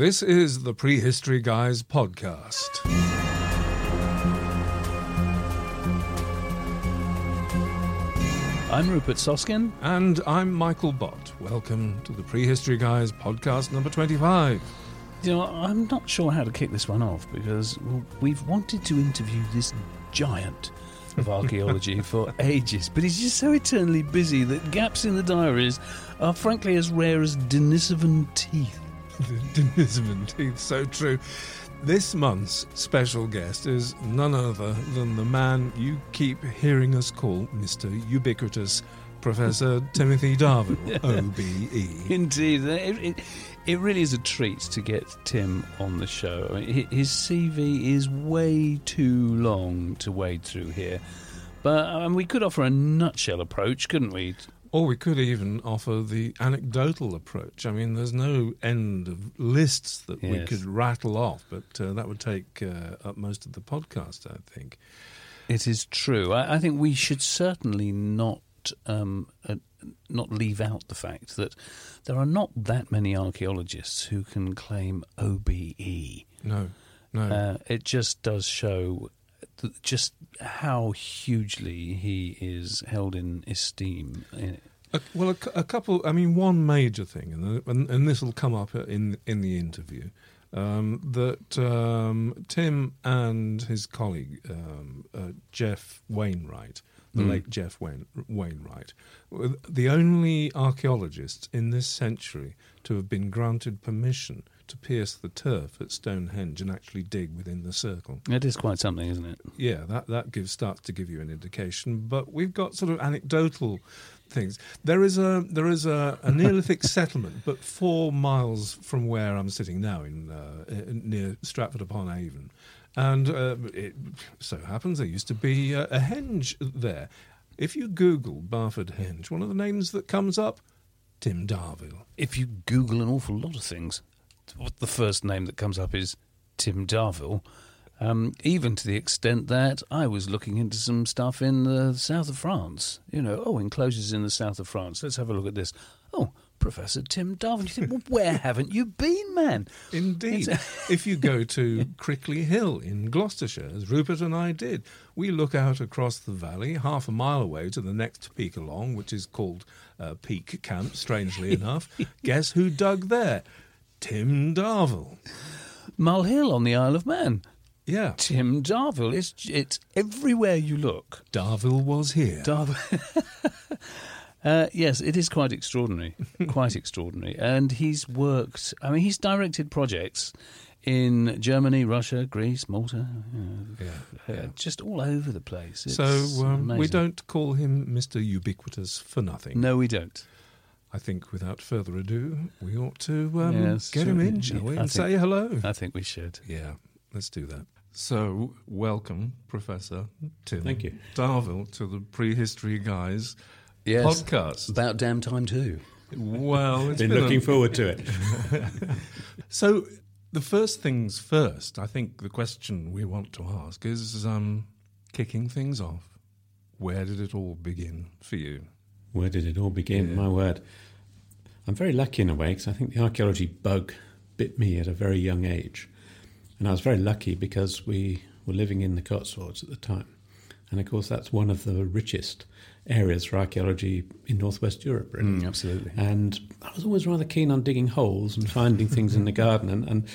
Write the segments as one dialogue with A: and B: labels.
A: This is the Prehistory Guys podcast.
B: I'm Rupert Soskin.
A: And I'm Michael Bott. Welcome to the Prehistory Guys podcast number 25.
B: You know, I'm not sure how to kick this one off because we've wanted to interview this giant of archaeology for ages, but he's just so eternally busy that gaps in the diaries are frankly as rare as Denisovan teeth.
A: Denisovan teeth, so true. This month's special guest is none other than the man you keep hearing us call Mr. Ubiquitous, Professor Timothy Darvill, OBE.
B: Indeed. It, it, it, really is a treat to get Tim on the show. I mean, his CV is way too long to wade through here. But um, we could offer a nutshell approach, couldn't we?
A: Or we could even offer the anecdotal approach. I mean, there's no end of lists that yes. we could rattle off, but uh, that would take uh, up most of the podcast, I think.
B: It is true. I, I think we should certainly not um, uh, not leave out the fact that there are not that many archaeologists who can claim OBE.
A: No, no. Uh,
B: it just does show just how hugely he is held in esteem.
A: A, well, a, a, couple. I mean, one major thing, and and, and this will come up in in the interview. Um, that um, Tim and his colleague um, uh, Geoff Wainwright, the mm. late Geoff Wain, Wainwright, were the only archaeologists in this century to have been granted permission to pierce the turf at Stonehenge and actually dig within the circle.
B: It is quite something, isn't it?
A: Yeah, that that gives starts to give you an indication. But we've got sort of anecdotal things. There is a there is a, a Neolithic settlement, but four miles from where I'm sitting now, in, uh, near Stratford upon Avon, and uh, it so happens there used to be a, a henge there. If you Google Barford Henge, one of the names that comes up, Tim Darvill.
B: If you Google an awful lot of things, the first name that comes up is Tim Darvill. Um, even to the extent that I was looking into some stuff in the south of France. You know, oh, enclosures in the south of France. Let's have a look at this. Oh, Professor Tim Darvill. You think, well, where haven't you been, man?
A: Indeed. if you go to Crickley Hill in Gloucestershire, as Rupert and I did, we look out across the valley, half a mile away to the next peak along, which is called uh, Peak Camp, strangely enough. Guess who dug there? Tim Darvill.
B: Mull Hill on the Isle of Man.
A: Yeah.
B: Tim Darvill. It's, it's everywhere you look.
A: Darvill was here.
B: Darvill. uh, yes, it is quite extraordinary. quite extraordinary. And he's worked, I mean, he's directed projects in Germany, Russia, Greece, Malta, yeah, uh, yeah. just all over the place. It's
A: so um, we don't call him Mr. Ubiquitous for nothing.
B: No, we don't.
A: I think without further ado, we ought to um, yes, get him in, shall we, and say hello.
B: I think we should.
A: Yeah, let's do that. So, welcome, Professor Tim.
C: Thank you.
A: Darvill, to the Prehistory Guys
B: yes,
A: podcast.
B: About damn time, too.
A: Well,
C: been, been, looking a... forward to it.
A: so, the first things first, I think the question we want to ask is um, kicking things off. Where did it all begin for you?
C: Where did it all begin? Yeah. My word. I'm very lucky in a way because I think the archaeology bug bit me at a very young age. And I was very lucky because we were living in the Cotswolds at the time. And of course, that's one of the richest areas for archaeology in northwest Europe, really.
B: Mm, absolutely.
C: And I was always rather keen on digging holes and finding things in the garden. And, and,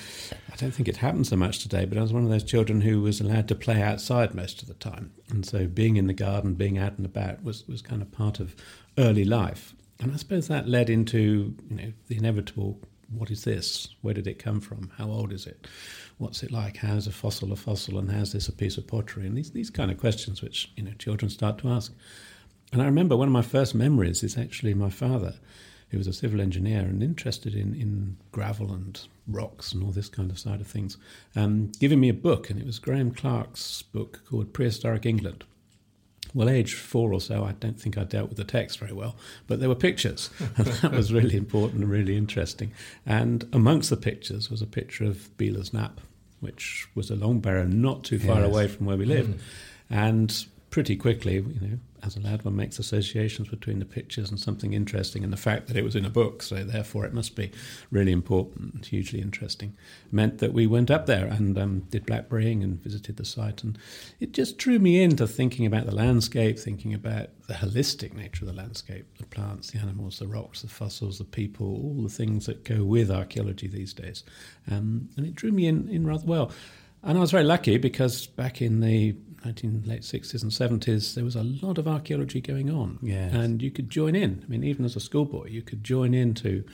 C: I don't think it happens so much today, but I was one of those children who was allowed to play outside most of the time. And so being in the garden, being out and about was, was kind of part of early life. And I suppose that led into you know the inevitable what is this? Where did it come from? How old is it? What's it like? How's a fossil a fossil? And how's this a piece of pottery? And these, these kind of questions which you know children start to ask. And I remember one of my first memories is actually my father, who was a civil engineer and interested in, in gravel and rocks and all this kind of side of things, um, giving me a book. And it was Grahame Clark's book called Prehistoric England well, age four or so, I don't think I dealt with the text very well, but there were pictures, and that was really important and really interesting. And amongst the pictures was a picture of Belas Knap, which was a long barrow not too far yes. away from where we lived. Mm. And pretty quickly, you know, as a lad, one makes associations between the pictures and something interesting, and the fact that it was in a book, so therefore it must be really important hugely interesting, meant that we went up there and um, did blackberrying and visited the site. And it just drew me into thinking about the landscape, thinking about the holistic nature of the landscape the plants, the animals, the rocks, the fossils, the people, all the things that go with archaeology these days. Um, and it drew me in, in rather well. And I was very lucky because back in the 19, late 60s and 70s, there was a lot of archaeology going on.
B: Yes.
C: And you could join in. I mean, even as a schoolboy, you could join into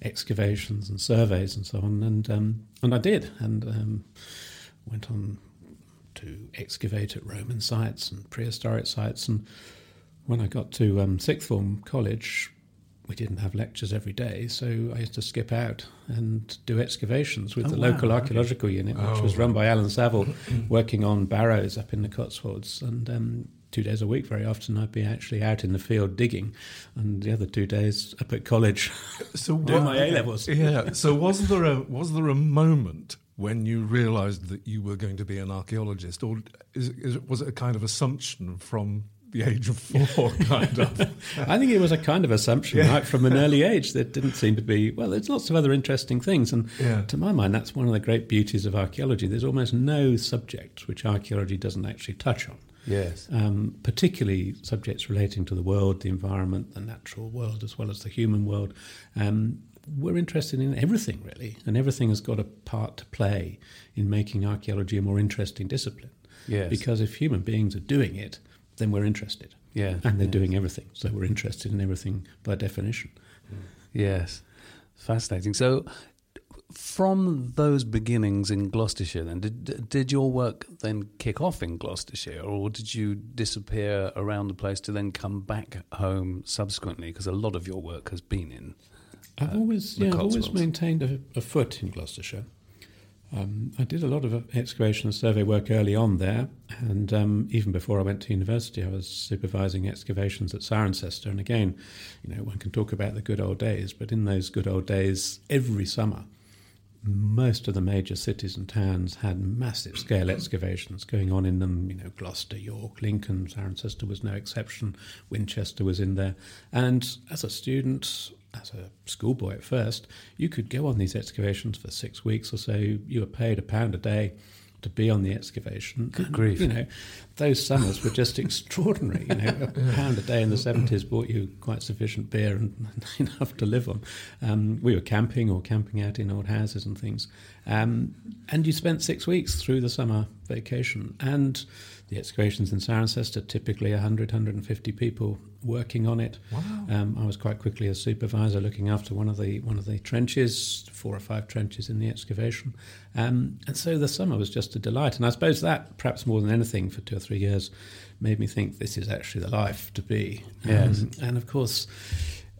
C: excavations and surveys and so on. And, um, and I did. And um, went on to excavate at Roman sites and prehistoric sites. And when I got to um, sixth form college, we didn't have lectures every day, so I used to skip out and do excavations with
B: Oh,
C: the
B: wow,
C: local
B: okay.
C: archaeological unit, which
A: Oh,
C: was run by Alan Saville, working on barrows up in the Cotswolds. And um, two days a week, very often, I'd be actually out in the field digging, and the other two days up at college
A: So
C: doing
A: what-
C: my A levels.
A: Yeah. So was there a was there a moment when you realised that you were going to be an archaeologist, or is, is, was it a kind of assumption from the age of four, kind of?
C: I think it was a kind of assumption
A: Yeah.
C: right from an early age. There didn't seem to be, well, there's lots of other interesting things. And
A: Yeah.
C: to my mind, that's one of the great beauties of archaeology. There's almost no subject which archaeology doesn't actually touch on,
B: Yes.
C: um, particularly subjects relating to the world, the environment, the natural world, as well as the human world. Um, we're interested in everything, really, and everything has got a part to play in making archaeology a more interesting discipline.
B: Yes.
C: Because if human beings are doing it, then we're interested.
B: Yeah.
C: And they're
B: yes.
C: doing everything. So we're interested in everything by definition.
B: Yes, fascinating. So, from those beginnings in Gloucestershire, then did did your work then kick off in Gloucestershire, or did you disappear around the place to then come back home subsequently? Because a lot of your work has been in.
C: I've
B: Uh,
C: always,
B: the
C: yeah, I've always maintained a, a foot in Gloucestershire. Um, I did a lot of excavation and survey work early on there, and um, even before I went to university, I was supervising excavations at Cirencester. And again, you know, one can talk about the good old days, but in those good old days, every summer, most of the major cities and towns had massive scale excavations going on in them. You know, Gloucester, York, Lincoln, Cirencester was no exception. Winchester was in there. And as a student, as a schoolboy at first, you could go on these excavations for six weeks or so. You were paid a pound a day to be on the excavation.
B: Good
C: And,
B: grief.
C: You know, those summers were just extraordinary. You know, a pound a day in the seventies bought you quite sufficient beer and enough to live on. Um, we were camping or camping out in old houses and things, um, and you spent six weeks through the summer vacation. And the excavations in Cirencester typically 100, 150 people working on it.
A: Wow.
C: Um, I was quite quickly a supervisor looking after one of the one of the trenches, four or five trenches in the excavation, um, and so the summer was just a delight. And I suppose that, perhaps more than anything, for two or three years, made me think this is actually the life to be.
B: Yes.
C: Um, and of course.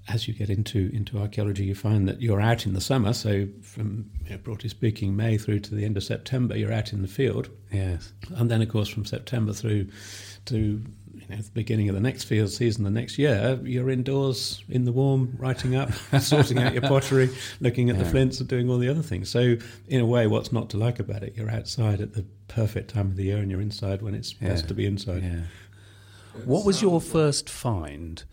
C: As you get into, into archaeology, you find that you're out in the summer. So, from you know, broadly speaking, May through to the end of September, you're out in the field.
B: Yes.
C: And then, of course, from September through to know, the beginning of the next field season, the next year, you're indoors in the warm, writing up, sorting out your pottery, looking at the flints, and doing all the other things. So, in a way, what's not to like about it? You're outside at the perfect time of the year, and you're inside when it's best to be inside.
B: Yeah. What was your first find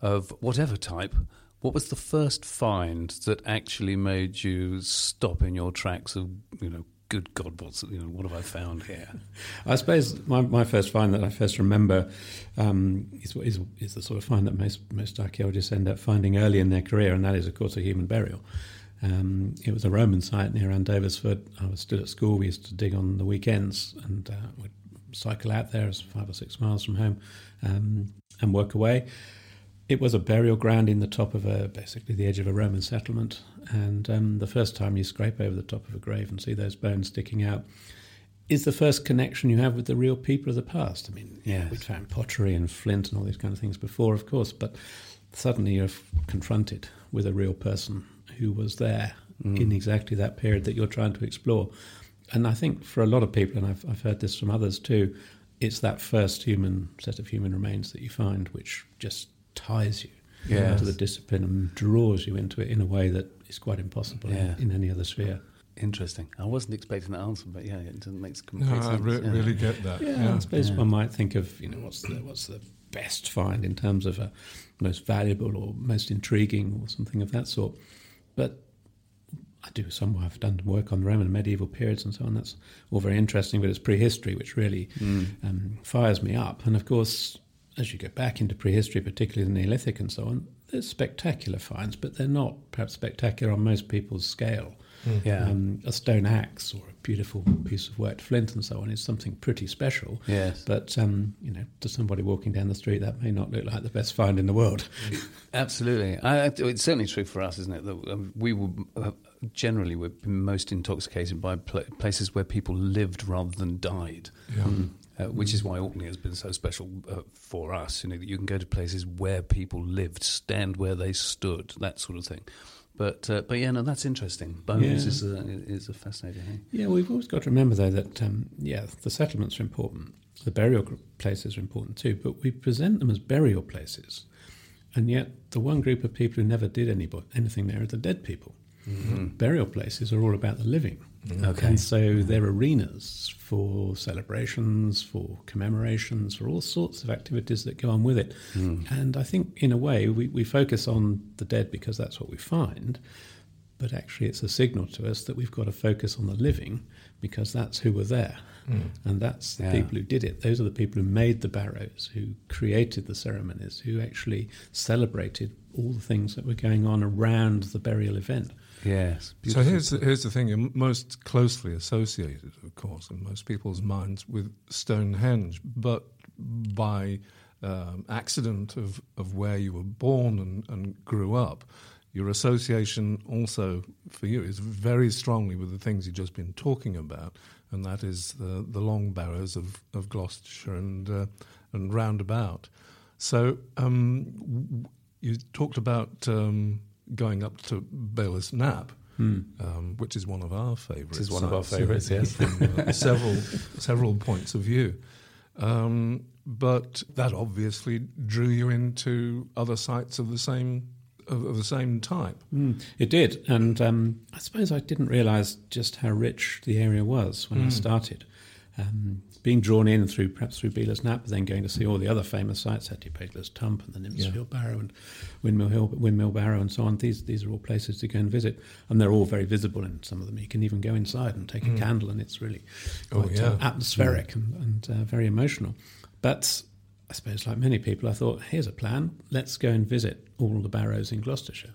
B: of whatever type? What was the first find that actually made you stop in your tracks of, you know, good God, what's you know, what have I found here?
C: I suppose my, my first find that I first remember um, is, is, is the sort of find that most, most archaeologists end up finding early in their career, and that is, of course, a human burial. Um, it was a Roman site near Andoversford. I was still at school. We used to dig on the weekends and uh, would cycle out there, it's five or six miles from home, um, and work away. It was a burial ground in the top of a, basically the edge of a Roman settlement. And um, the first time you scrape over the top of a grave and see those bones sticking out, is the first connection you have with the real people of the past. I mean, yeah, we'd found pottery and flint and all these kind of things before, of course, but suddenly you're f- confronted with a real person who was there
B: Mm.
C: in exactly that period that you're trying to explore. And I think for a lot of people, and I've, I've heard this from others too, it's that first human set of human remains that you find which just ties you
B: Yes.
C: to the discipline and draws you into it in a way that is quite impossible in-
B: Yeah.
C: in any other sphere.
B: Interesting. I wasn't expecting that answer, but yeah, it doesn't make complete
A: No, I re-
B: yeah.
A: really get that.
C: Yeah,
A: Yeah.
C: I suppose
B: Yeah.
C: one might think of you know what's the what's the best find in terms of a most valuable or most intriguing or something of that sort. But I do some I've done work on the Roman and medieval periods and so on. That's all very interesting, but it's prehistory which really um, fires me up. And of course, as you go back into prehistory, particularly the Neolithic and so on, there's spectacular finds, but they're not perhaps spectacular on most people's scale.
B: Yeah.
C: Um, a stone axe or a beautiful piece of worked flint and so on is something pretty special.
B: Yes.
C: But um, you know, to somebody walking down the street, that may not look like the best find in the world.
B: Absolutely. I, I- it's certainly true for us, isn't it? That um, we were uh, generally we're most intoxicated by pla places where people lived rather than died.
A: Yeah.
B: Uh, which is why Orkney has been so special uh, for us. You know, that you can go to places where people lived, stand where they stood, that sort of thing. But uh, but yeah, no, that's interesting. Bones
C: Yeah.
B: is a, is a fascinating thing.
C: Yeah, we've always got to remember though that um, yeah, the settlements are important. The burial places are important too, but we present them as burial places, and yet the one group of people who never did any, anything there are the dead people. Burial places are all about the living.
B: Okay.
C: And so they're arenas for celebrations, for commemorations, for all sorts of activities that go on with it. Hmm. And I think, in a way, we, we focus on the dead because that's what we find, but actually it's a signal to us that we've got to focus on the living because that's who were there. Hmm. And that's the
B: Yeah.
C: people who did it. Those are the people who made the barrows, who created the ceremonies, who actually celebrated all the things that were going on around the burial event.
B: Yes.
A: So here's the, here's the thing: you're most closely associated, of course, in most people's minds with Stonehenge, but by um, accident of, of where you were born and, and grew up, your association also for you is very strongly with the things you've just been talking about, and that is the, the long barrows of, of Gloucestershire and uh, and roundabout. So um, you talked about um, going up to Belas Knap, um, which is one of our favourites.
B: Which is one of our favourites, yes.
A: from uh, several several points of view. Um, but that obviously drew you into other sites of the same of, of the same type.
C: Mm, it did, and um, I suppose I didn't realise just how rich the area was when I started. Um, being drawn in through perhaps through Belas Knap, but then going to see all the other famous sites, Hetty Pegler's Tump and the Nympsfield Barrow and Windmill Hill, Windmill Barrow, and so on. These these are all places to go and visit, and they're all very visible. in some of them, you can even go inside and take a candle, and it's really
A: Oh,
C: quite
A: yeah.
C: uh, atmospheric and, and uh, very emotional. But I suppose, like many people, I thought, here's a plan. Let's go and visit all the barrows in Gloucestershire.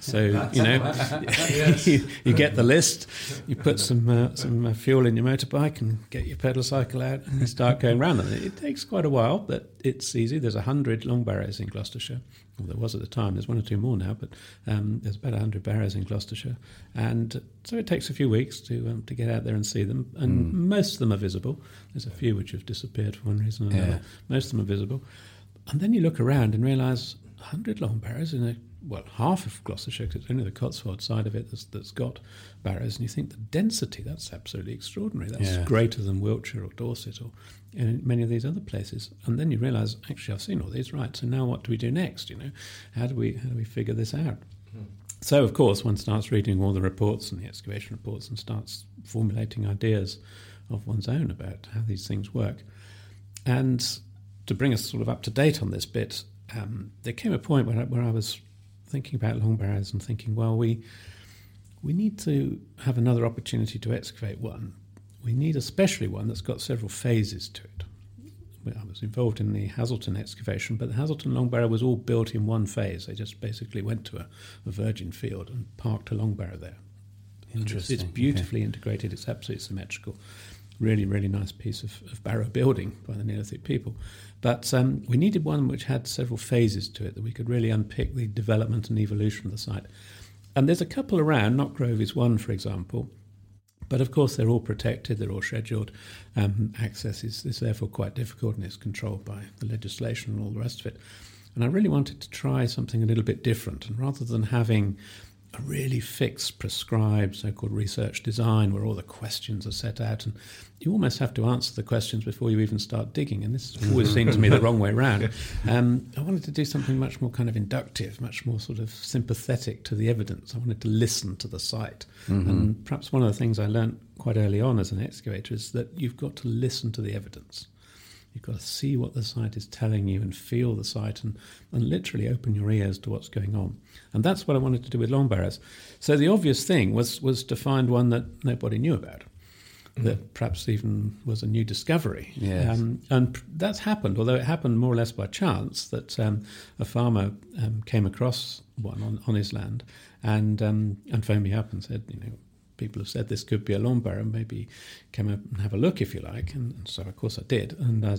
C: So you know, you, you get the list, you put some uh, some uh, fuel in your motorbike, and get your pedal cycle out, and start going round them. It takes quite a while, but it's easy. There's a hundred long barrows in Gloucestershire. Well, there was at the time. There's one or two more now, but um, there's about a hundred barrows in Gloucestershire, and so it takes a few weeks to um, to get out there and see them. And most of them are visible. There's a few which have disappeared for one reason or another.
B: Yeah.
C: Most of them are visible. And then you look around and realise 100 long barrows in a, well, half of Gloucestershire, 'cause it's only the Cotswold side of it that's, that's got barrows. And you think the density, that's absolutely extraordinary. That's
B: Yeah.
C: greater than Wiltshire or Dorset or in many of these other places. And then you realise, actually, I've seen all these, right, so now what do we do next? You know, how do we, how do we figure this out? So, of course, one starts reading all the reports and the excavation reports and starts formulating ideas of one's own about how these things work. And to bring us sort of up to date on this bit, um, there came a point where I, where I was thinking about long barrows and thinking, well, we we need to have another opportunity to excavate one. We need especially one that's got several phases to it. I was involved in the Hazleton excavation, but the Hazleton long barrow was all built in one phase. They just basically went to a, a virgin field and parked a long barrow there. It's-
B: Interesting,
C: It's
B: okay.
C: beautifully integrated. It's absolutely symmetrical. Really, really nice piece of, of barrow building by the Neolithic people. But um, we needed one which had several phases to it that we could really unpick the development and evolution of the site. And there's a couple around. Notgrove is one, for example. But of course, they're all protected, they're all scheduled. Um, access is, is therefore quite difficult and it's controlled by the legislation and all the rest of it. And I really wanted to try something a little bit different. And rather than having a really fixed, prescribed, so called research design where all the questions are set out. And you almost have to answer the questions before you even start digging. And this always seemed to me the wrong way around. Um, I wanted to do something much more kind of inductive, much more sort of sympathetic to the evidence. I wanted to listen to the site. Mm-hmm. And perhaps one of the things I learned quite early on as an excavator is that you've got to listen to the evidence. You've got to see what the site is telling you and feel the site and, and literally open your ears to what's going on. And that's what I wanted to do with long barrows. So the obvious thing was, was to find one that nobody knew about, mm. that perhaps even was a new discovery.
B: Yes. Um,
C: and that's happened, although it happened more or less by chance, that um, a farmer um, came across one on, on his land and, um, and phoned me up and said, you know, people have said this could be a long barrow, maybe come up and have a look if you like. And, and so, of course, I did. And I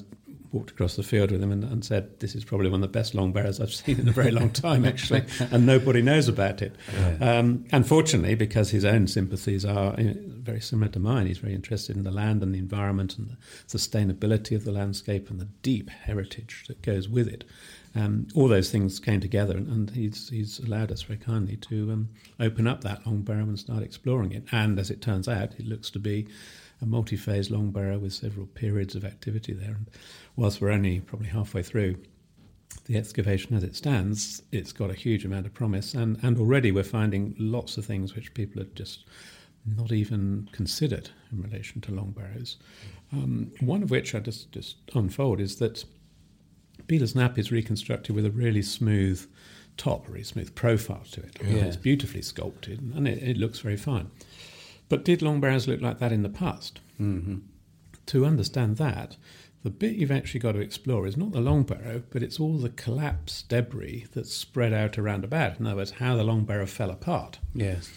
C: walked across the field with him and, and, said, This is probably one of the best long barrows I've seen in a very long time, actually. and nobody knows about it. Yeah. Um, unfortunately, because his own sympathies are very similar to mine, he's very interested in the land and the environment and the sustainability of the landscape and the deep heritage that goes with it. Um, all those things came together, and, and, he's, he's allowed us very kindly to um, open up that long barrow and start exploring it. And as it turns out, it looks to be a multi phase long barrow with several periods of activity there. And whilst we're only probably halfway through the excavation as it stands, it's got a huge amount of promise. And, and already we're finding lots of things which people had just not even considered in relation to long barrows. Um, one of which I just, just unfold is that Belas Knap is reconstructed with a really smooth top, a really smooth profile to it. Yeah. It's beautifully sculpted and it, it, looks very fine. But did long barrows look like that in the past?
B: Mm-hmm.
C: To understand that, the bit you've actually got to explore is not the long barrow, but it's all the collapsed debris that's spread out around about. In other words, how the long barrow fell apart.
B: Yes.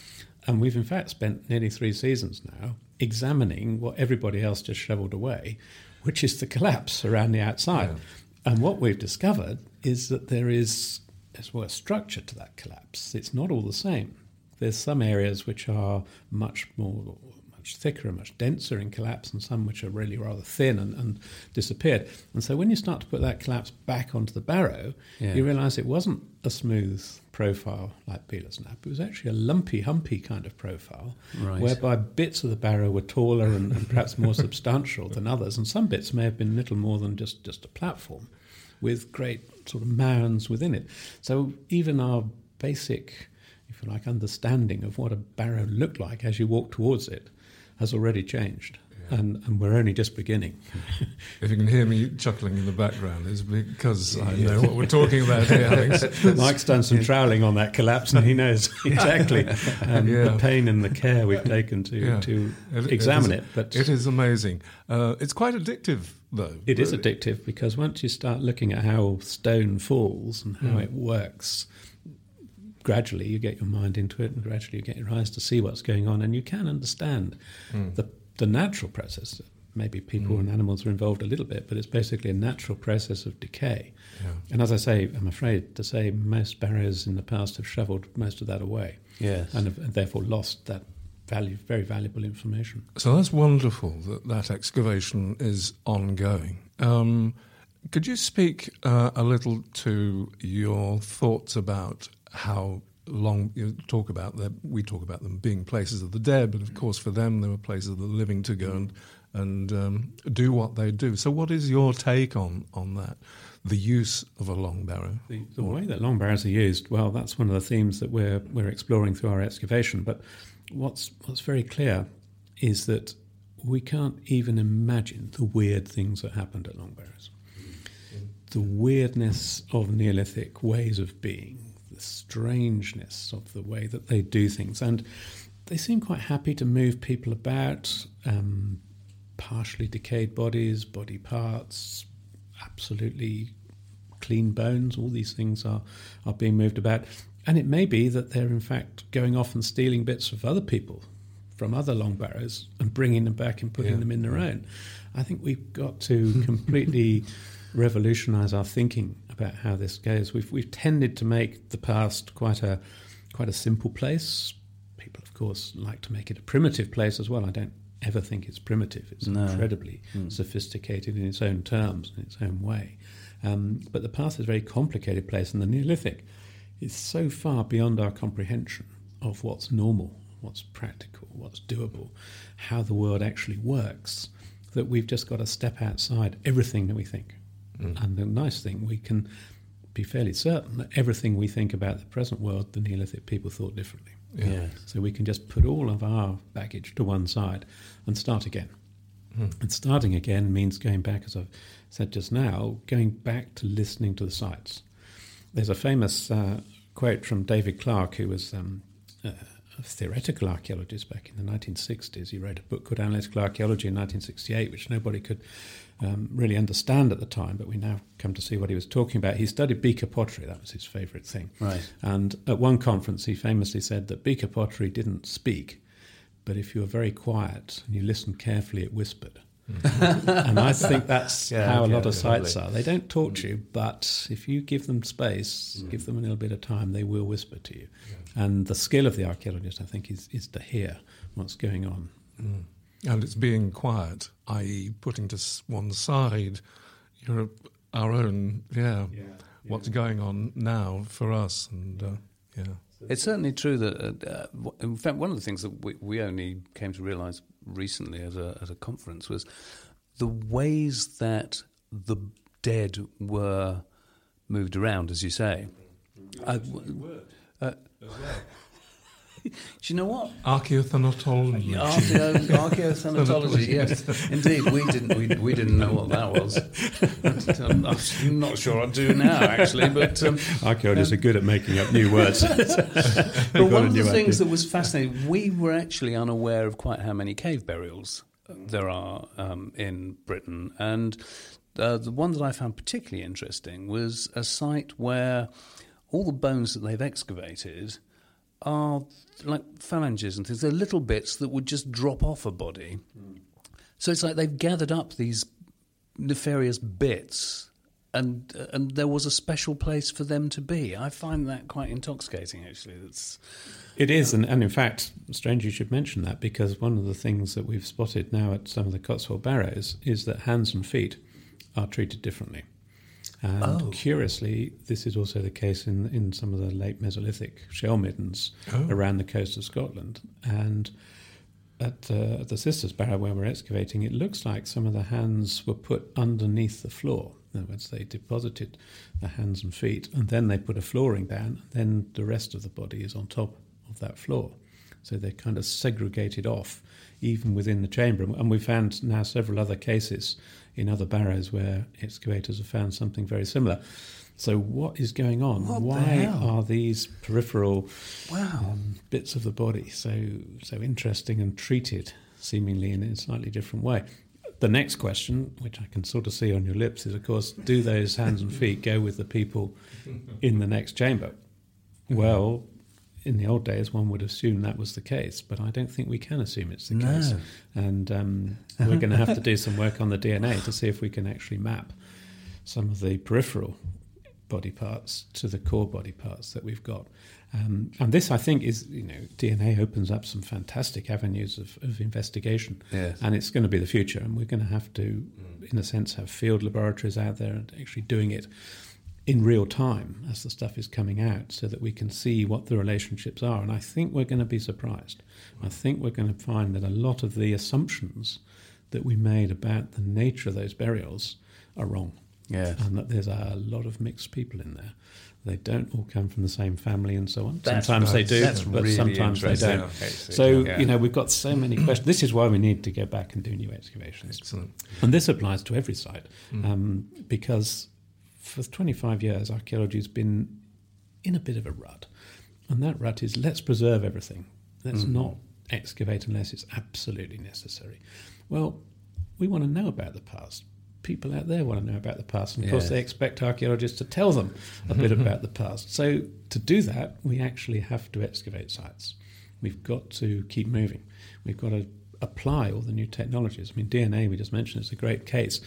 C: And we've in fact spent nearly three seasons now examining what everybody else just shoveled away, which is the collapse around the outside. Yeah. And what we've discovered is that there is as well a structure to that collapse. It's not all the same. There's some areas which are much more much thicker and much denser in collapse, and some which are really rather thin and, and disappeared. And so when you start to put that collapse back onto the barrow, yeah. you realise it wasn't a smooth profile like Belas Knap. It was actually a lumpy, humpy kind of profile,
B: right.
C: whereby bits of the barrow were taller and, and perhaps more substantial than others, and some bits may have been little more than just, just a platform with great sort of mounds within it. So even our basic, if you like, understanding of what a barrow looked like as you walk towards it has already changed. And, and we're only just beginning.
A: if you can hear me chuckling in the background, it's because I know what we're talking about here.
C: Mike's done some troweling on that collapse, and he knows exactly um, yeah. the pain and the care we've taken to yeah. to it, examine it,
A: it.
C: But
A: it is amazing. Uh, it's quite addictive, though.
C: It really. is addictive because once you start looking at how stone falls and how mm. it works, gradually you get your mind into it, and gradually you get your eyes to see what's going on, and you can understand mm. the the natural process. Maybe people mm. and animals are involved a little bit, but it's basically a natural process of decay.
A: Yeah.
C: And as I say, I'm afraid to say most barriers in the past have shovelled most of that away.
B: Yes.
C: And have and therefore lost that value, very valuable information.
A: So that's wonderful that that excavation is ongoing. Um, could you speak uh, a little to your thoughts about how long you talk about them, we talk about them being places of the dead, but of course for them they were places of the living to go and and um, do what they do. So, what is your take on on that? The use of a long barrow.
C: The, the way that long barrows are used, well, that's one of the themes that we're we're exploring through our excavation. But what's what's very clear is that we can't even imagine the weird things that happened at long barrows. The weirdness of Neolithic ways of being, strangeness of the way that they do things. And they seem quite happy to move people about, um, partially decayed bodies, body parts, absolutely clean bones. All these things are, are being moved about. And it may be that they're in fact going off and stealing bits of other people from other long barrows and bringing them back and putting yeah. them in their own. I think we've got to completely revolutionize our thinking about how this goes. We've we've tended to make the past quite a quite a simple place. People, of course, like to make it a primitive place as well. I don't ever think it's primitive. It's no. incredibly mm. sophisticated in its own terms, in its own way. Um, but the past is a very complicated place, and the Neolithic is so far beyond our comprehension of what's normal, what's practical, what's doable, how the world actually works, that we've just got to step outside everything that we think. Mm. And the nice thing, we can be fairly certain that everything we think about the present world, the Neolithic people thought differently.
B: Yeah. yeah.
C: So we can just put all of our baggage to one side and start again. Mm. And starting again means going back, as I've said just now, going back to listening to the sites. There's a famous uh, quote from David Clarke, who was um, a theoretical archaeologist back in the 1960s. He wrote a book called Analytical Archaeology in 1968, which nobody could um, really understand at the time, but we now come to see what he was talking about. He studied beaker pottery, that was his favourite thing.
B: Right.
C: And at one conference, he famously said that beaker pottery didn't speak, but if you were very quiet and you listened carefully, it whispered. Mm-hmm. and I think that's yeah, how a lot of sites are. They don't talk to you, but if you give them space, mm. give them a little bit of time, they will whisper to you. Yeah. And the skill of the archaeologist, I think, is, is to hear what's going on.
A: Mm. And it's being quiet, i.e., putting to one side your, our own, yeah, yeah, what's going on now for us. And uh, yeah.
B: It's certainly true that, uh, uh in fact, one of the things that we, we only came to realize recently at a, at a conference was the ways that the dead were moved around, as you say. Uh, uh, do you know what?
A: Archaeothanatology.
B: Archaeothanatology, yes, indeed. We didn't. We, we didn't know what that was. I'm not sure I do now, actually. But um,
C: archaeologists um, are good at making up new words.
B: but one of the things idea. that was fascinating, we were actually unaware of quite how many cave burials there are um, in Britain, and uh, the one that I found particularly interesting was a site where all the bones that they've excavated are like phalanges and things. They're little bits that would just drop off a body. Mm. So it's like they've gathered up these nefarious bits, and uh, and there was a special place for them to be. I find that quite intoxicating. Actually, that's.
C: It is, and, and in fact, strange you should mention that because one of the things that we've spotted now at some of the Cotswold Barrows is that hands and feet are treated differently. And oh. curiously, this is also the case in, in some of the late Mesolithic shell middens oh. around the coast of Scotland. And at, uh, at the Sisters Barrow, where we're excavating, it looks like some of the hands were put underneath the floor. In other words, they deposited the hands and feet, and then they put a flooring down, and then the rest of the body is on top of that floor. So they're kind of segregated off, even within the chamber. And we found now several other cases in other barrows where excavators have found something very similar. So, what is going on?
B: What
C: Why are these peripheral wow. um, bits of the body so so interesting and treated seemingly in a slightly different way? The next question, which I can sort of see on your lips, is of course, do those hands and feet go with the people in the next chamber? Well, in the old days, one would assume that was the case, but I don't think we can assume it's the
B: no.
C: case. And um, we're going to have to do some work on the DNA to see if we can actually map some of the peripheral body parts to the core body parts that we've got. Um, and this, I think, is you know DNA opens up some fantastic avenues of, of investigation,
B: yes.
C: and it's going to be the future. And we're going to have to, mm. in a sense, have field laboratories out there and actually doing it in real time as the stuff is coming out so that we can see what the relationships are. And I think we're going to be surprised. I think we're going to find that a lot of the assumptions that we made about the nature of those burials are wrong.
B: Yeah.
C: And that there's a lot of mixed people in there. They don't all come from the same family and so on.
B: That's
C: sometimes
B: right.
C: they do,
B: That's
C: but
B: really
C: sometimes they don't.
B: Okay,
C: so, yeah. you know, we've got so many questions. This is why we need to go back and do new excavations.
A: Excellent.
C: And this applies to every site mm. um, because for 25 years, archaeology has been in a bit of a rut. And that rut is let's preserve everything. Let's mm. not excavate unless it's absolutely necessary. Well, we want to know about the past. People out there want to know about the past. And of course, they expect archaeologists to tell them a bit about the past. So, to do that, we actually have to excavate sites. We've got to keep moving. We've got to apply all the new technologies. I mean, DNA, we just mentioned, is a great case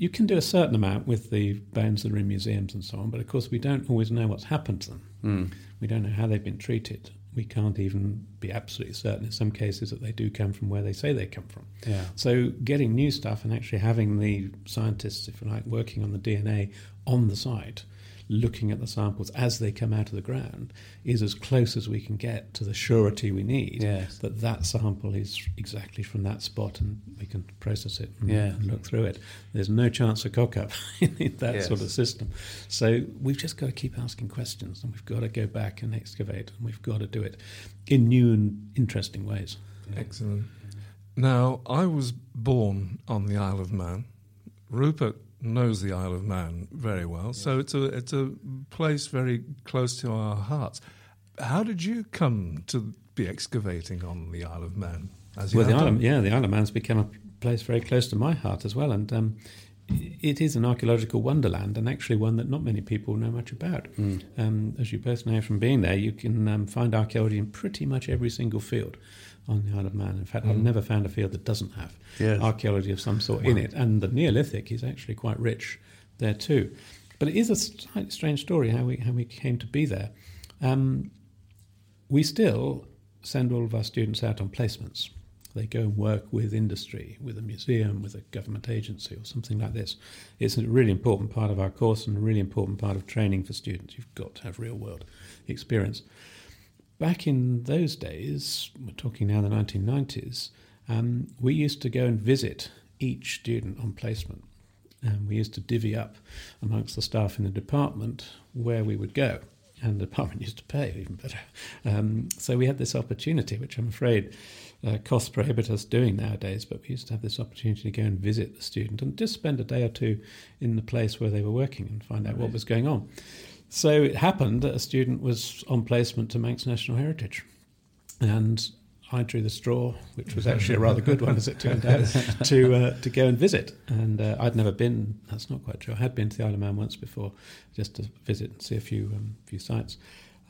C: you can do a certain amount with the bones that are in museums and so on, but of course we don't always know what's happened to them.
B: Mm.
C: We don't know how they've been treated. We can't even be absolutely certain in some cases that they do come from where they say they come from.
B: Yeah.
C: So getting new stuff and actually having the scientists, if you like, working on the DNA on the site looking at the samples as they come out of the ground is as close as we can get to the surety we need
B: Yes.
C: that that sample is exactly from that spot and we can process it and,
B: Yeah.
C: look through it. There's no chance of cock up in that
B: Yes.
C: sort of system. So we've just got to keep asking questions and we've got to go back and excavate and we've got to do it in new and interesting ways.
A: Excellent. Now, I was born on the Isle of Man. Rupert knows the Isle of Man very well, so it's a it's a place very close to our hearts. How did you come to be excavating on the Isle of Man? As
C: Well, the Isle, of, yeah, the Isle of Man's become a place very close to my heart as well, and um, it is an archaeological wonderland, and actually one that not many people know much about. Um, as you both know from being there, you can um, find archaeology in pretty much every single field on the Isle of Man. In fact, I've never found a field that doesn't have
B: Yes.
C: archaeology of some sort in it, and the Neolithic is actually quite rich there too. But it is a slightly strange story how we how we came to be there. Um, we still send all of our students out on placements. They go and work with industry, with a museum, with a government agency, or something like this. It's a really important part of our course and a really important part of training for students. You've got to have real world experience. Back in those days, we're talking now the 1990s, um, we used to go and visit each student on placement. And we used to divvy up amongst the staff in the department where we would go. And the department used to pay even better. Um, so we had this opportunity, which I'm afraid uh, prohibit us doing nowadays, but we used to have this opportunity to go and visit the student and just spend a day or two in the place where they were working and find out what was going on. So it happened that a student was on placement to Manx National Heritage. And I drew the straw, which was actually a rather good one, as it turned out, to uh, to go and visit. And uh, I'd never been. That's not quite true. I had been to the Isle of Man once before, just to visit and see a few um, few sites.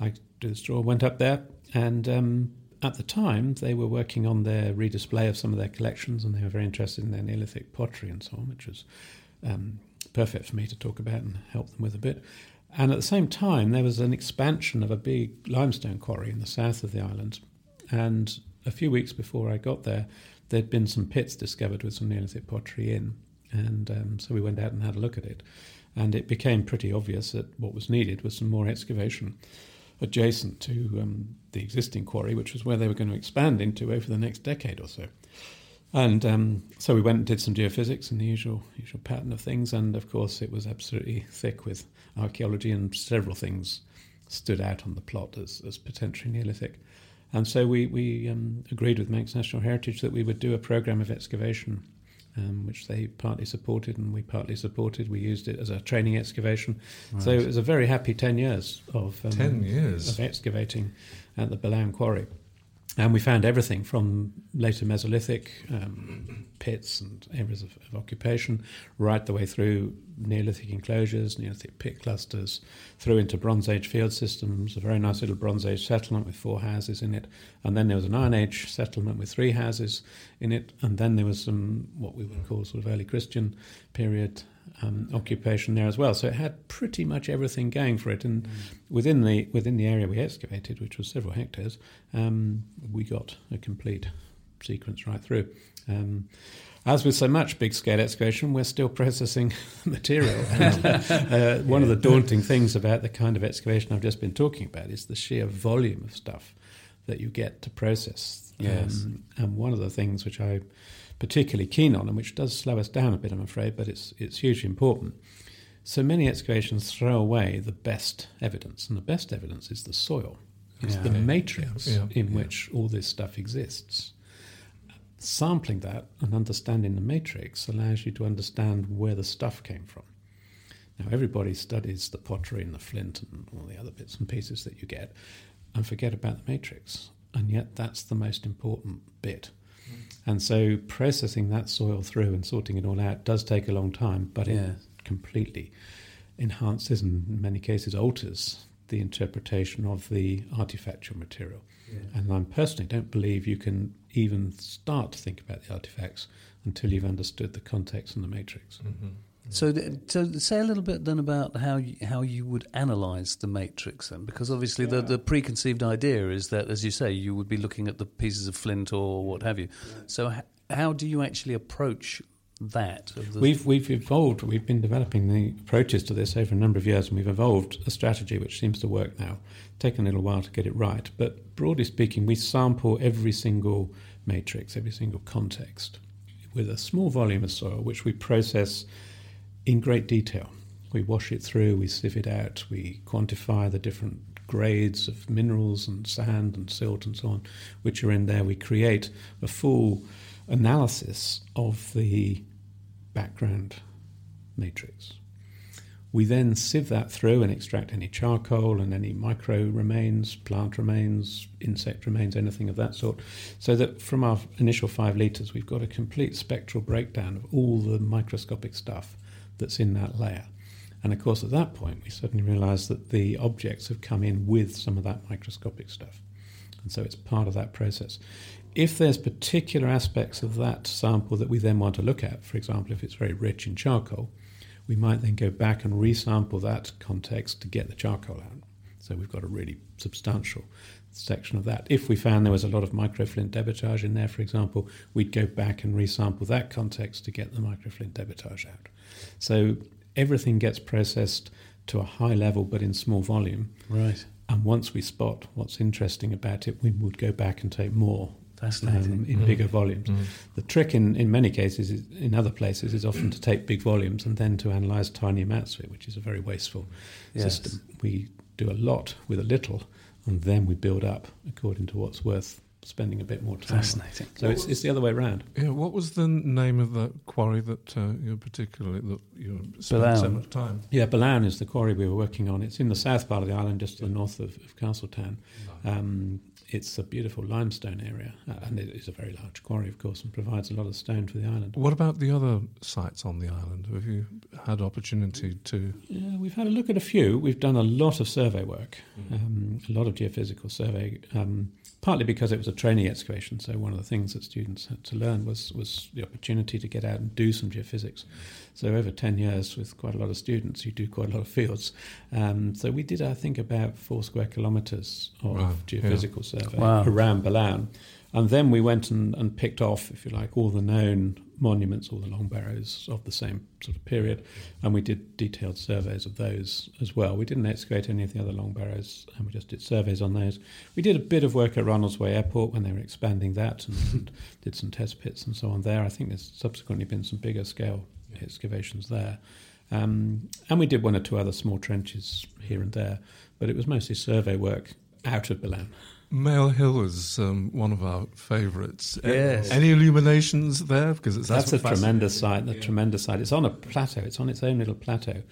C: I drew the straw, went up there, and um, at the time they were working on their redisplay of some of their collections, and they were very interested in their Neolithic pottery and so on, which was um, perfect for me to talk about and help them with a bit. And at the same time, there was an expansion of a big limestone quarry in the south of the island. And a few weeks before I got there, there'd been some pits discovered with some Neolithic pottery in. And um, so we went out and had a look at it. And it became pretty obvious that what was needed was some more excavation adjacent to um, the existing quarry, which was where they were going to expand into over the next decade or so. And um, so we went and did some geophysics and the usual usual pattern of things. And of course, it was absolutely thick with archaeology, and several things stood out on the plot as, as potentially Neolithic. And so we, we um, agreed with Manx National Heritage that we would do a program of excavation, um, which they partly supported and we partly supported. We used it as a training excavation. So it was a very happy 10 years of, um,
A: 10 years.
C: of excavating at the Billown Quarry. And we found everything from later Mesolithic um, pits and areas of, of occupation, right the way through Neolithic enclosures, Neolithic pit clusters, through into Bronze Age field systems, a very nice little Bronze Age settlement with four houses in it. And then there was an Iron Age settlement with three houses in it. And then there was some, what we would call sort of early Christian period um, occupation there as well. So it had pretty much everything going for it. And within the within the area we excavated, which was several hectares, um, we got a complete sequence right through. Um, as with so much big scale excavation, we're still processing material. And, uh, one of the daunting things about the kind of excavation I've just been talking about is the sheer volume of stuff that you get to process.
B: Yes.
C: Um, and one of the things which I'm particularly keen on, and which does slow us down a bit, I'm afraid, but it's it's hugely important. So many excavations throw away the best evidence, and the best evidence is the soil. It's
B: Yeah.
C: the matrix
A: Yeah,
C: in
A: yeah.
C: which all this stuff exists. Sampling that and understanding the matrix allows you to understand where the stuff came from. Now, everybody studies the pottery and the flint and all the other bits and pieces that you get and forget about the matrix. And yet, that's the most important bit. And so, processing that soil through and sorting it all out does take a long time, but
B: Yeah.
C: it completely enhances and, in many cases, alters the interpretation of the artifactual material. And I personally don't believe you can even start to think about the artifacts until you've understood the context and the matrix. Mm-hmm.
B: So, th- so say a little bit then about how you, how you would analyse the matrix then, because obviously the, the preconceived idea is that, as you say, you would be looking at the pieces of flint or what have you. So, h- how do you actually approach that? The
C: We've we've evolved. We've been developing the approaches to this over a number of years, and we've evolved a strategy which seems to work now. Taken a little while to get it right, but broadly speaking, we sample every single matrix, every single context, with a small volume of soil, which we process in great detail. We wash it through, we sieve it out, we quantify the different grades of minerals and sand and silt and so on, which are in there. We create a full analysis of the background matrix. We then sieve that through and extract any charcoal and any micro remains, plant remains, insect remains, anything of that sort, so that from our initial five litres, we've got a complete spectral breakdown of all the microscopic stuff that's in that layer. And of course, at that point, we suddenly realise that the objects have come in with some of that microscopic stuff. And so it's part of that process. If there's particular aspects of that sample that we then want to look at, for example, if it's very rich in charcoal, we might then go back and resample that context to get the charcoal out. So we've got a really substantial section of that. If we found there was a lot of microflint debitage in there, for example, we'd go back and resample that context to get the microflint debitage out. So everything gets processed to a high level but in small volume.
B: right.
C: And once we spot what's interesting about it, we would go back and take more um, in bigger volumes.
A: Mm.
C: The trick in, in many cases, is, in other places, is often to take big volumes and then to analyse tiny amounts of it, which is a very wasteful
B: Yes.
C: system. We do a lot with a little, and then we build up according to what's worth spending a bit more time. on.
B: Fascinating.
C: So it's, it's the other way around.
A: Yeah, what was the name of that quarry that uh, you particularly that you spent so much time?
C: Yeah, Billown is the quarry we were working on. It's in the south part of the island, just to the north of, of Castletown. Um, it's a beautiful limestone area, uh, and it is a very large quarry, of course, and provides a lot of stone for the island.
A: What about the other sites on the island? Have you had opportunity to?
C: Yeah, we've had a look at a few. We've done a lot of survey work, um, a lot of geophysical survey, um, partly because it was a training excavation. So one of the things that students had to learn was was the opportunity to get out and do some geophysics. So over ten years with quite a lot of students, you do quite a lot of fields. Um, so we did, I think, about four square kilometres of
A: Wow, yeah.
C: geophysical survey
B: Wow.
C: around Billown. And then we went and, and picked off, if you like, all the known monuments, all the long barrows of the same sort of period, and we did detailed surveys of those as well. We didn't excavate any of the other long barrows, and we just did surveys on those. We did a bit of work at Ronaldsway Airport when they were expanding that, and, and did some test pits and so on there. I think there's subsequently been some bigger scale excavations there. Um, and we did one or two other small trenches here and there, but it was mostly survey work out of Billown.
A: Meayll Hill is um, one of our favourites.
B: Yes.
A: Any illuminations there? Because it's
C: That's, a tremendous
A: me.
C: site. A
A: Yeah.
C: tremendous site. It's on a plateau. It's on its own little plateau,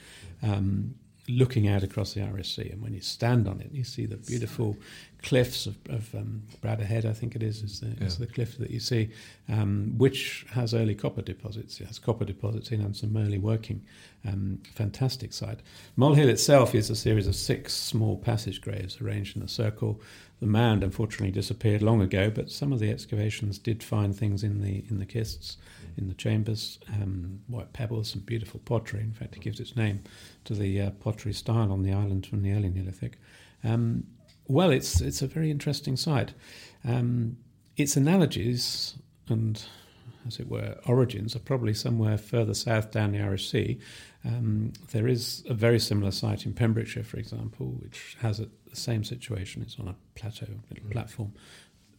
C: um, looking out across the Irish Sea. And when you stand on it, you see the beautiful cliffs of, of um, Bradda Head. I think it is. Is the, is the cliff that you see, um, which has early copper deposits. It has copper deposits in and some early working. Um, fantastic site. Meayll Hill itself is a series of six small passage graves arranged in a circle. The mound unfortunately disappeared long ago, but some of the excavations did find things in the in the kists, in the chambers, um, white pebbles, and beautiful pottery. In fact, it gives its name to the uh, pottery style on the island from the early Neolithic. Um, well, it's it's a very interesting site. Um, its analogies and, as it were, origins are probably somewhere further south down the Irish Sea. Um, there is a very similar site in Pembrokeshire, for example, which has a, the same situation. It's on a plateau, little platform,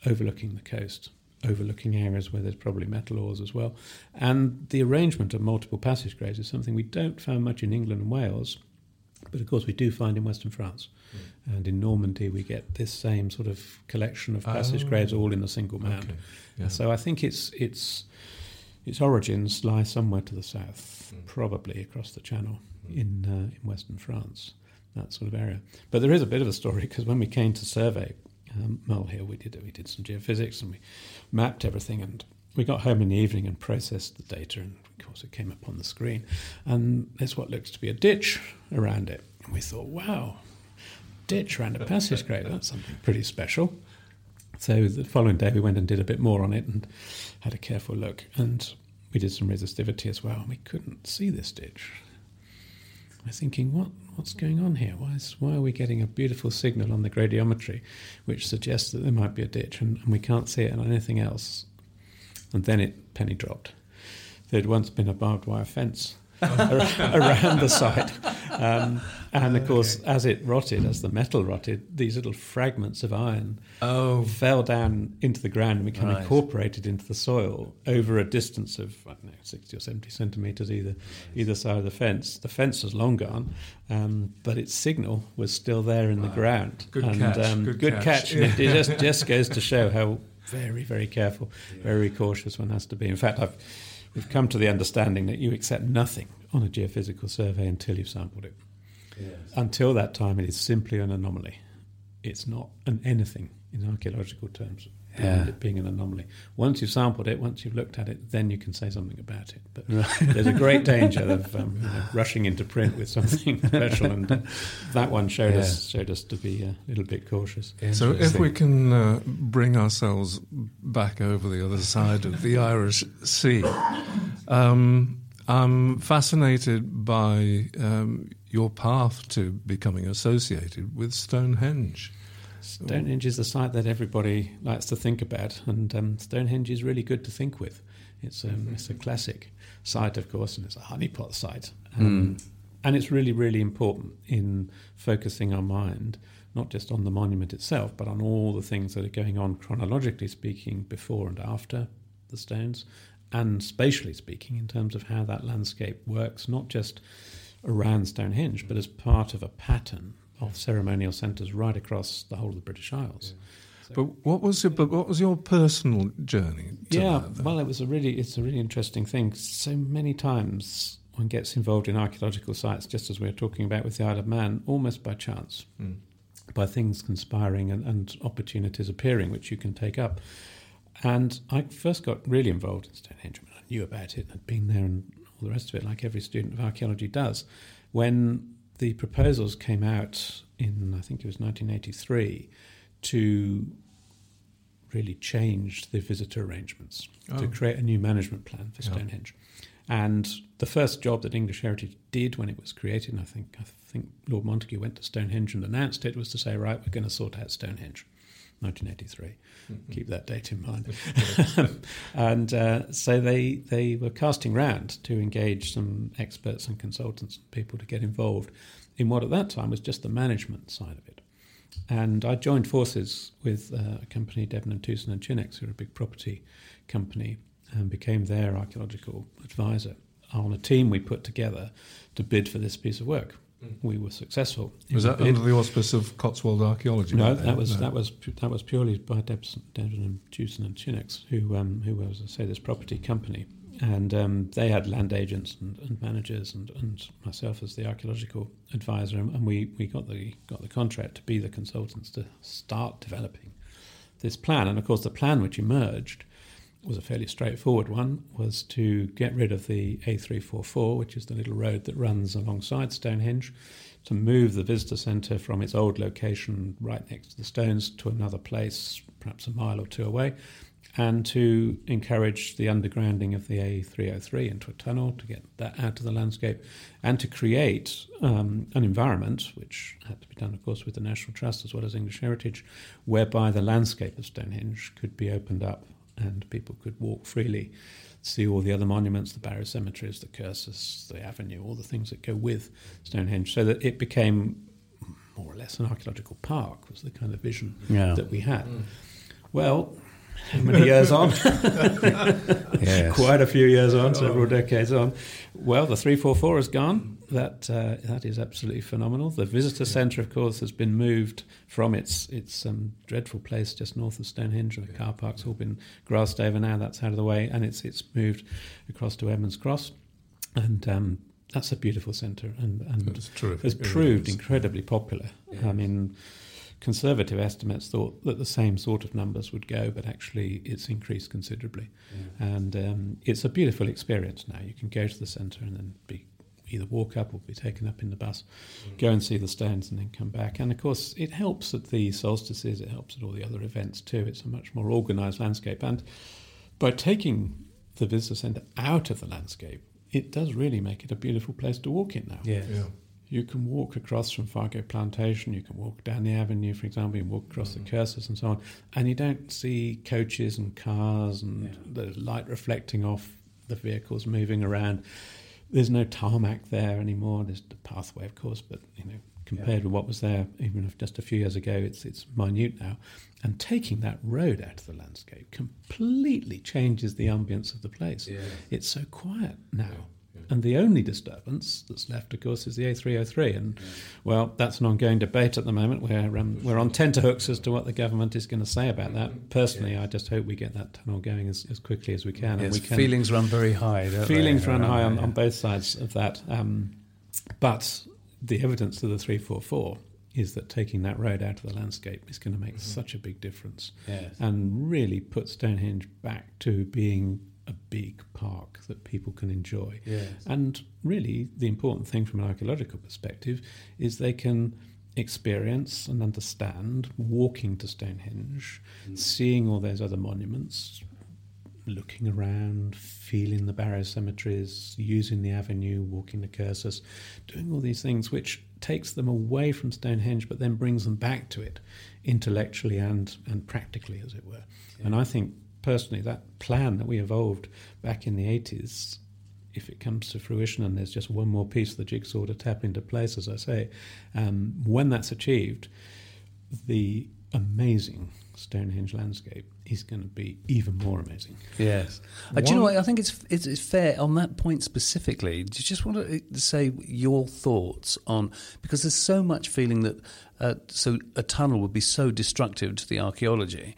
C: overlooking the coast, overlooking areas where there's probably metal ores as well. And the arrangement of multiple passage graves is something we don't find much in England and Wales, but of course we do find in Western France. And in Normandy, we get this same sort of collection of passage
A: Oh.
C: graves all in a single mound.
A: Okay. Yeah.
C: So I think its its its origins lie somewhere to the south,
A: Mm.
C: probably across the Channel in uh, in Western France, that sort of area. But there is a bit of a story because when we came to survey um, here we did we did some geophysics and we mapped everything, and we got home in the evening and processed the data, and of course it came up on the screen, and there's what looks to be a ditch around it, and we thought, wow. Ditch around a passage grave, that's something pretty special. So the following day, we went and did a bit more on it and had a careful look. And we did some resistivity as well. And we couldn't see this ditch. We're thinking, what, what's going on here? Why, is, why are we getting a beautiful signal on the gradiometry which suggests that there might be a ditch and, and we can't see it on anything else? And then it penny dropped. there'd once been a barbed wire fence around the site. Um, and of course, as it rotted, as the metal rotted, these little fragments of iron
A: Oh,
C: fell down into the ground and became
B: Right.
C: incorporated into the soil over a distance of I don't know, 60 or 70 centimetres either either side of the fence. The fence was long gone, um, but its signal was still there in the ground.
A: Good
C: and,
A: catch,
C: Um,
A: good
C: good
A: catch.
C: catch. And it, just, just goes to show how very, very careful, very cautious one has to be. In fact, I've, we've come to the understanding that you accept nothing on a geophysical survey until you've sampled it. Until that time, it is simply an anomaly. It's not an anything in archaeological terms. Beyond
B: Yeah.
C: It being an anomaly. Once you've sampled it, once you've looked at it, then you can say something about it. But there's a great danger of um, you know, rushing into print with something special, and uh, that one showed us showed us to be a little bit cautious.
A: so if we can uh, bring ourselves back over the other side of the Irish Sea, um, I'm fascinated by um, your path to becoming associated with Stonehenge.
C: Stonehenge is the site that everybody likes to think about, and um, Stonehenge is really good to think with. It's um, it's a classic site, of course, and it's a honeypot site, um, and it's really really important in focusing our mind not just on the monument itself, but on all the things that are going on chronologically speaking before and after the stones, and spatially speaking in terms of how that landscape works, not just around Stonehenge, but as part of a pattern of ceremonial centres right across the whole of the British Isles.
A: But what was your, but what was your personal journey?
C: Yeah,
A: that,
C: well, it was a really it's a really interesting thing. So many times one gets involved in archaeological sites, just as we were talking about with the Isle of Man, almost by chance,
A: Mm.
C: by things conspiring and, and opportunities appearing, which you can take up. And I first got really involved in Stonehenge. I, I knew about it, had been there, and all the rest of it, like every student of archaeology does. When the proposals came out in, I think it was 1983, to really change the visitor arrangements to
A: Oh.
C: create a new management plan for
A: Yeah.
C: Stonehenge. And the first job that English Heritage did when it was created, and I think I think Lord Montagu went to Stonehenge and announced it, was to say, right, we're going to sort out Stonehenge. 1983. Keep that date in mind. and uh, so they they were casting round to engage some experts and consultants and people to get involved in what at that time was just the management side of it. And I joined forces with uh, a company, Debenham Tewson and Chinnocks, who are a big property company, and became their archaeological advisor on a team we put together to bid for this piece of work. We were successful.
A: was that under the auspice of Cotswold Archaeology?
C: No,
A: back
C: that was
A: No.
C: that was that was purely by Debs- Devon and Tucson and Chinex, who um, who was, I say, this property company, and um, they had land agents and, and managers, and, and myself as the archaeological advisor, and, and we, we got the got the contract to be the consultants to start developing this plan, and of course the plan which emerged was a fairly straightforward one, was to get rid of the A344, which is the little road that runs alongside Stonehenge, to move the visitor centre from its old location right next to the stones to another place, perhaps a mile or two away, and to encourage the undergrounding of the A303 into a tunnel to get that out of the landscape, and to create um, an environment, which had to be done, of course, with the National Trust as well as English Heritage, whereby the landscape of Stonehenge could be opened up and people could walk freely, see all the other monuments, the barrow cemeteries, the cursus, the avenue, all the things that go with Stonehenge, so that it became more or less an archaeological park was the kind of vision
B: Yeah.
C: that we had. Mm. Well, how many years on?
B: Yes.
C: Quite a few years on, several decades on. Well, the 344 is gone. That uh, that is absolutely phenomenal. The visitor centre, of course, has been moved from its its um, dreadful place just north of Stonehenge. The car park's all been grassed over now. That's out of the way, and it's it's moved across to Airman's Cross, and um, that's a beautiful centre, and and
A: It's
C: has proved
A: is.
C: incredibly popular. I mean, conservative estimates thought that the same sort of numbers would go, but actually it's increased considerably. And um, it's a beautiful experience now. You can go to the centre and then be either walk up or be taken up in the bus, go and see the stones and then come back. And of course, it helps at the solstices, it helps at all the other events too. It's a much more organised landscape. And by taking the visitor centre out of the landscape, it does really make it a beautiful place to walk in now.
B: Yeah.
A: Yeah.
C: You can walk across from Fargo Plantation, you can walk down the avenue, for example, you walk across the mm-hmm. cursus and so on, and you don't see coaches and cars and the light reflecting off the vehicles moving around. There's no tarmac there anymore. There's the pathway, of course, but you know, compared with what was there even if just a few years ago, it's it's minute now. And taking that road out of the landscape completely changes the ambience of the place. It's so quiet now. And the only disturbance that's left, of course, is the A303. And, well, that's an ongoing debate at the moment. We're, um, we're on tenterhooks as to what the government is going to say about that. Personally, I just hope we get that tunnel going as, as quickly as we can.
B: Yes,
C: and we can
B: feelings run very high.
C: Feelings
B: they?
C: run high on, on both sides of that. Um, but the evidence of the 344 is that taking that road out of the landscape is going to make such a big difference
B: Yes.
C: and really put Stonehenge back to being a big park that people can enjoy.
B: Yes.
C: And really, the important thing from an archaeological perspective is they can experience and understand walking to Stonehenge, hmm. seeing all those other monuments, looking around, feeling the barrow cemeteries, using the avenue, walking the cursus, doing all these things which takes them away from Stonehenge but then brings them back to it intellectually and, and practically, as it were. And I think personally that plan that we evolved back in the 80s if it comes to fruition and there's just one more piece of the jigsaw to tap into place, as I say, um, when that's achieved, the amazing Stonehenge landscape is going to be even more amazing.
B: Yes. Uh, do you know what? I think it's, it's it's fair on that point specifically. Do you just want to say your thoughts on because there's so much feeling that uh, so a tunnel would be so destructive to the archaeology,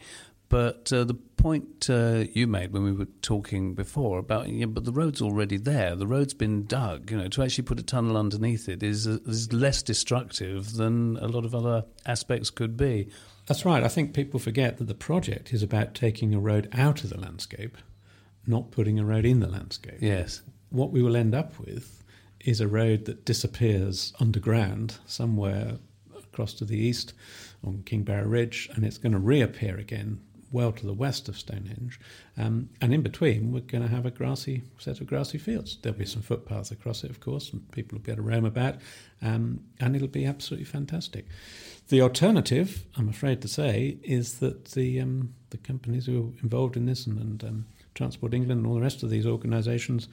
B: but uh, the point uh, you made when we were talking before about yeah, but the road's already there. The road's been dug. You know, to actually put a tunnel underneath it is uh, is less destructive than a lot of other aspects could be.
C: That's right. I think people forget that the project is about taking a road out of the landscape, not putting a road in the landscape.
B: Yes.
C: What we will end up with is a road that disappears underground somewhere across to the east on Kingbarrow Ridge, and it's going to reappear again well to the west of Stonehenge. Um, and in between, we're going to have a grassy set of grassy fields. There'll be some footpaths across it, of course, and people will be able to roam about, um, and it'll be absolutely fantastic. The alternative, I'm afraid to say, is that the um, the companies who are involved in this and, and um, Transport England and all the rest of these organisations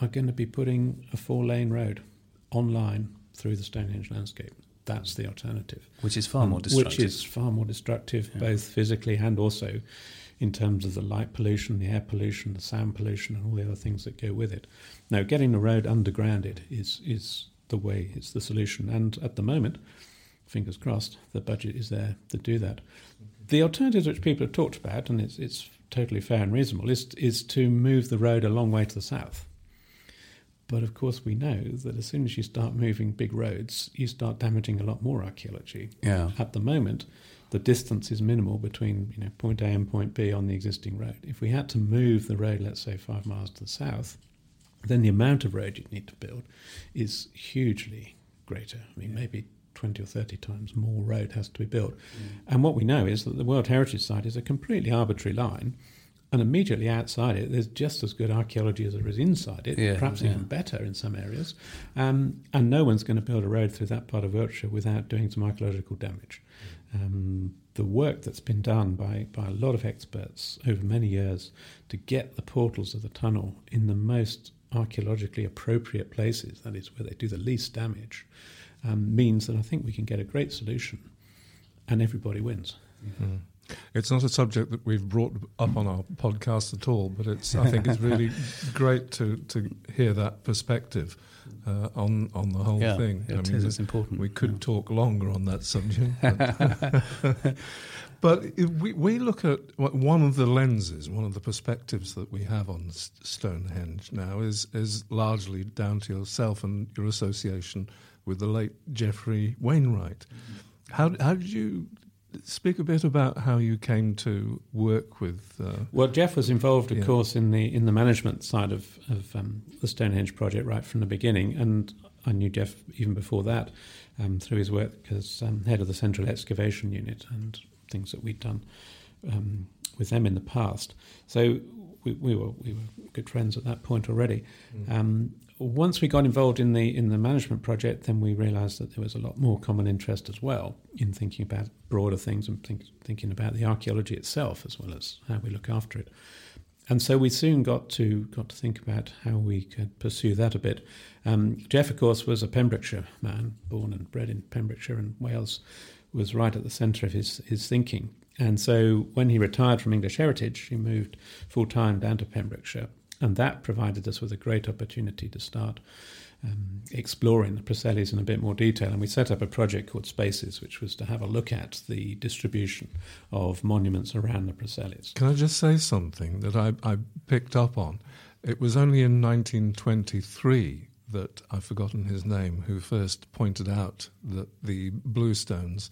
C: are going to be putting a four lane road online through the Stonehenge landscape. That's the alternative.
B: Which is far more
C: Um,
B: destructive.
C: Which is far more destructive, both physically and also in terms of the light pollution, the air pollution, the sound pollution, and all the other things that go with it. Now, getting the road undergrounded is is the way. It's the solution. And at the moment, fingers crossed, the budget is there to do that. The alternatives which people have talked about, and it's it's totally fair and reasonable, is is to move the road a long way to the south. But of course, we know that as soon as you start moving big roads, you start damaging a lot more archaeology.
B: Yeah.
C: At the moment, the distance is minimal between you know point A and point B on the existing road. If we had to move the road, let's say five miles to the south, then the amount of road you'd need to build is hugely greater. I mean, maybe 20 or 30 times more road has to be built. Mm. And what we know is that the World Heritage Site is a completely arbitrary line. And immediately outside it, there's just as good archaeology as there is inside it,
B: Yeah,
C: perhaps
B: yeah.
C: even better in some areas. Um, and no one's going to build a road through that part of Wiltshire without doing some archaeological damage. Um, the work that's been done by, by a lot of experts over many years to get the portals of the tunnel in the most archaeologically appropriate places, that is where they do the least damage, um, means that I think we can get a great solution and everybody wins.
A: Mm. It's not a subject that we've brought up on our podcast at all, but it's I think it's really great to, to hear that perspective uh, on on the whole
B: yeah,
A: thing.
B: it is, it's important.
A: we could talk longer on that subject, but, but we we look at one of the lenses, one of the perspectives that we have on Stonehenge now is is largely down to yourself and your association with the late Geoffrey Wainwright. How how did you speak a bit about how you came to work with? Uh,
C: Well, Geoff was involved, of
A: Yeah.
C: course, in the in the management side of of um, the Stonehenge project right from the beginning, and I knew Geoff even before that um, through his work as um, head of the Central Excavation Unit and things that we'd done um, with them in the past. So we, we were we were good friends at that point already. Um, once we got involved in the in the management project, then we realised that there was a lot more common interest as well in thinking about broader things and think, thinking about the archaeology itself as well as how we look after it. and so we soon got to got to think about how we could pursue that a bit. Um, Geoff, of course, was a Pembrokeshire man, born and bred in Pembrokeshire, and Wales was right at the centre of his his thinking. And so when he retired from English Heritage, he moved full time down to Pembrokeshire, and that provided us with a great opportunity to start um, exploring the Preseli's in a bit more detail. And we set up a project called Spaces, which was to have a look at the distribution of monuments around the Preseli's.
A: Can I just say something that I, I picked up on? It was only in 1923 that I've forgotten his name, who first pointed out that the bluestones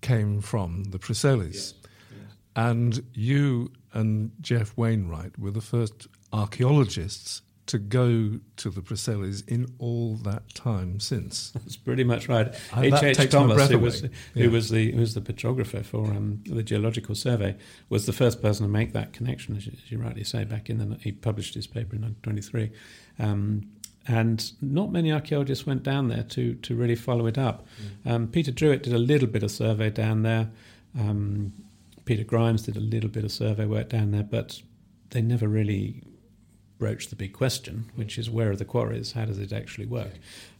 A: came from the Preseli's. Yes, yes. And you and Geoff Wainwright were the first archaeologists to go to the Preseli's in all that time since.
C: That's pretty much right. H. H. Thomas, who was, yeah. who was the who was the petrographer for um, the Geological Survey, was the first person to make that connection, as you, as you rightly say. Back in the he published his paper in 1923, um, and not many archaeologists went down there to to really follow it up. Mm. Um, Peter Druitt did a little bit of survey down there. Um, Peter Grimes did a little bit of survey work down there, but they never really broach the big question, which is where are the quarries? How does it actually work?